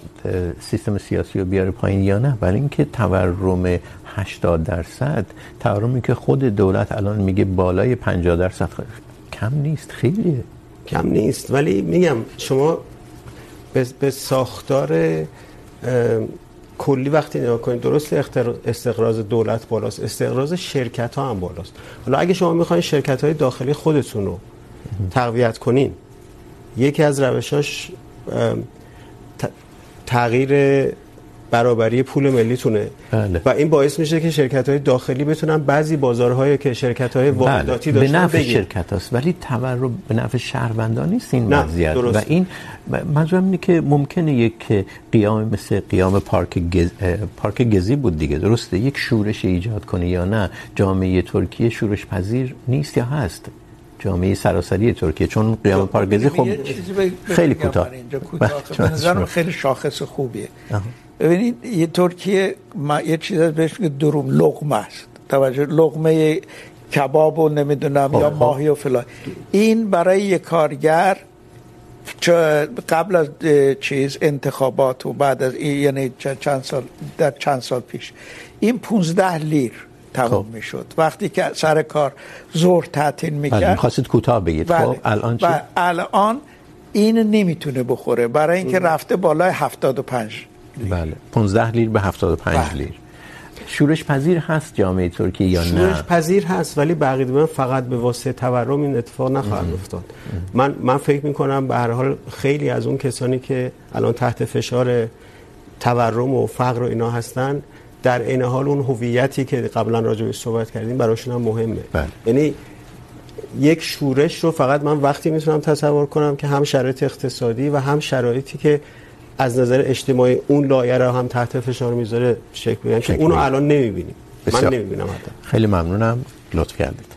سیستم سیاسی رو بیاره پایین یا نه؟ ولی اینکه تورم 80 درصد تورمی که خود دولت الان میگه بالای 50 درصد کم نیست خیلیه. کم نیست. ولی میگم شما به ساختار کلی وقتی نگاه کنید، درست استقراض دولت بالاست، استقراض شرکت ها هم بالاست. حالا اگه شما میخواین شرکت های داخلی خودتون رو تقویت کنین، یکی از روشاش تغییر برابری پول ملیتونه. بله. و این باعث میشه که شرکت های داخلی بتونن بعضی بازارهایی که شرکت های وارداتی بله. داشتن به نفع شرکت هست ولی تورم به نفع شهروندان نیست این وضعیت. و این منظورم اینه که ممکنه یک قیام مثل قیام پارک گز... پارک گزی بود دیگه. درسته؟ یک شورش ایجاد کنه یا نه؟ جامعه ترکیه شورش پذیر نیست یا هست؟ جامعه سراسری ترکیه چون قیام پارگزی خب خیلی کوتاه. به نظرم خیلی شاخص خوبیه. ببینید یه ترکیه ما یه چیز بهش میگه دروم لقمه است. توجه لقمه کباب و نمیدونم یا ماهی و فلان. این برای یه کارگر قبل از چیز انتخابات و بعد از یعنی چند سال در چند سال پیش این 15 لیر. تمام میشد. وقتی که سر کار ظهر تعطیل میکرد میخواستید کوتاه بگید. خب الان چی؟ الان این نمیتونه بخوره. برای اینکه رفته بالای 75 لیر. بله. 15 لیر به 75 بله. لیر. شورش پذیر هست جامعه ترکیه یا نه؟ شورش پذیر هست ولی بقید من فقط به واسطه تورم این اتفاق نخواهد افتاد. من من فکر میکنم به هر حال خیلی از اون کسانی که الان تحت فشار تورم و فقر و اینا هستن در این حال اون هویتی که قبلا راجع بهش صحبت کردیم براشون هم مهمه. یعنی یک شورش رو فقط من وقتی میتونم تصور کنم که هم شرایط اقتصادی و هم شرایطی که از نظر اجتماعی اون لایه رو هم تحت فشار میذاره شکل بگیرن که اونو الان نمیبینیم. من نمیبینم حتی. خیلی ممنونم. لطف کردید.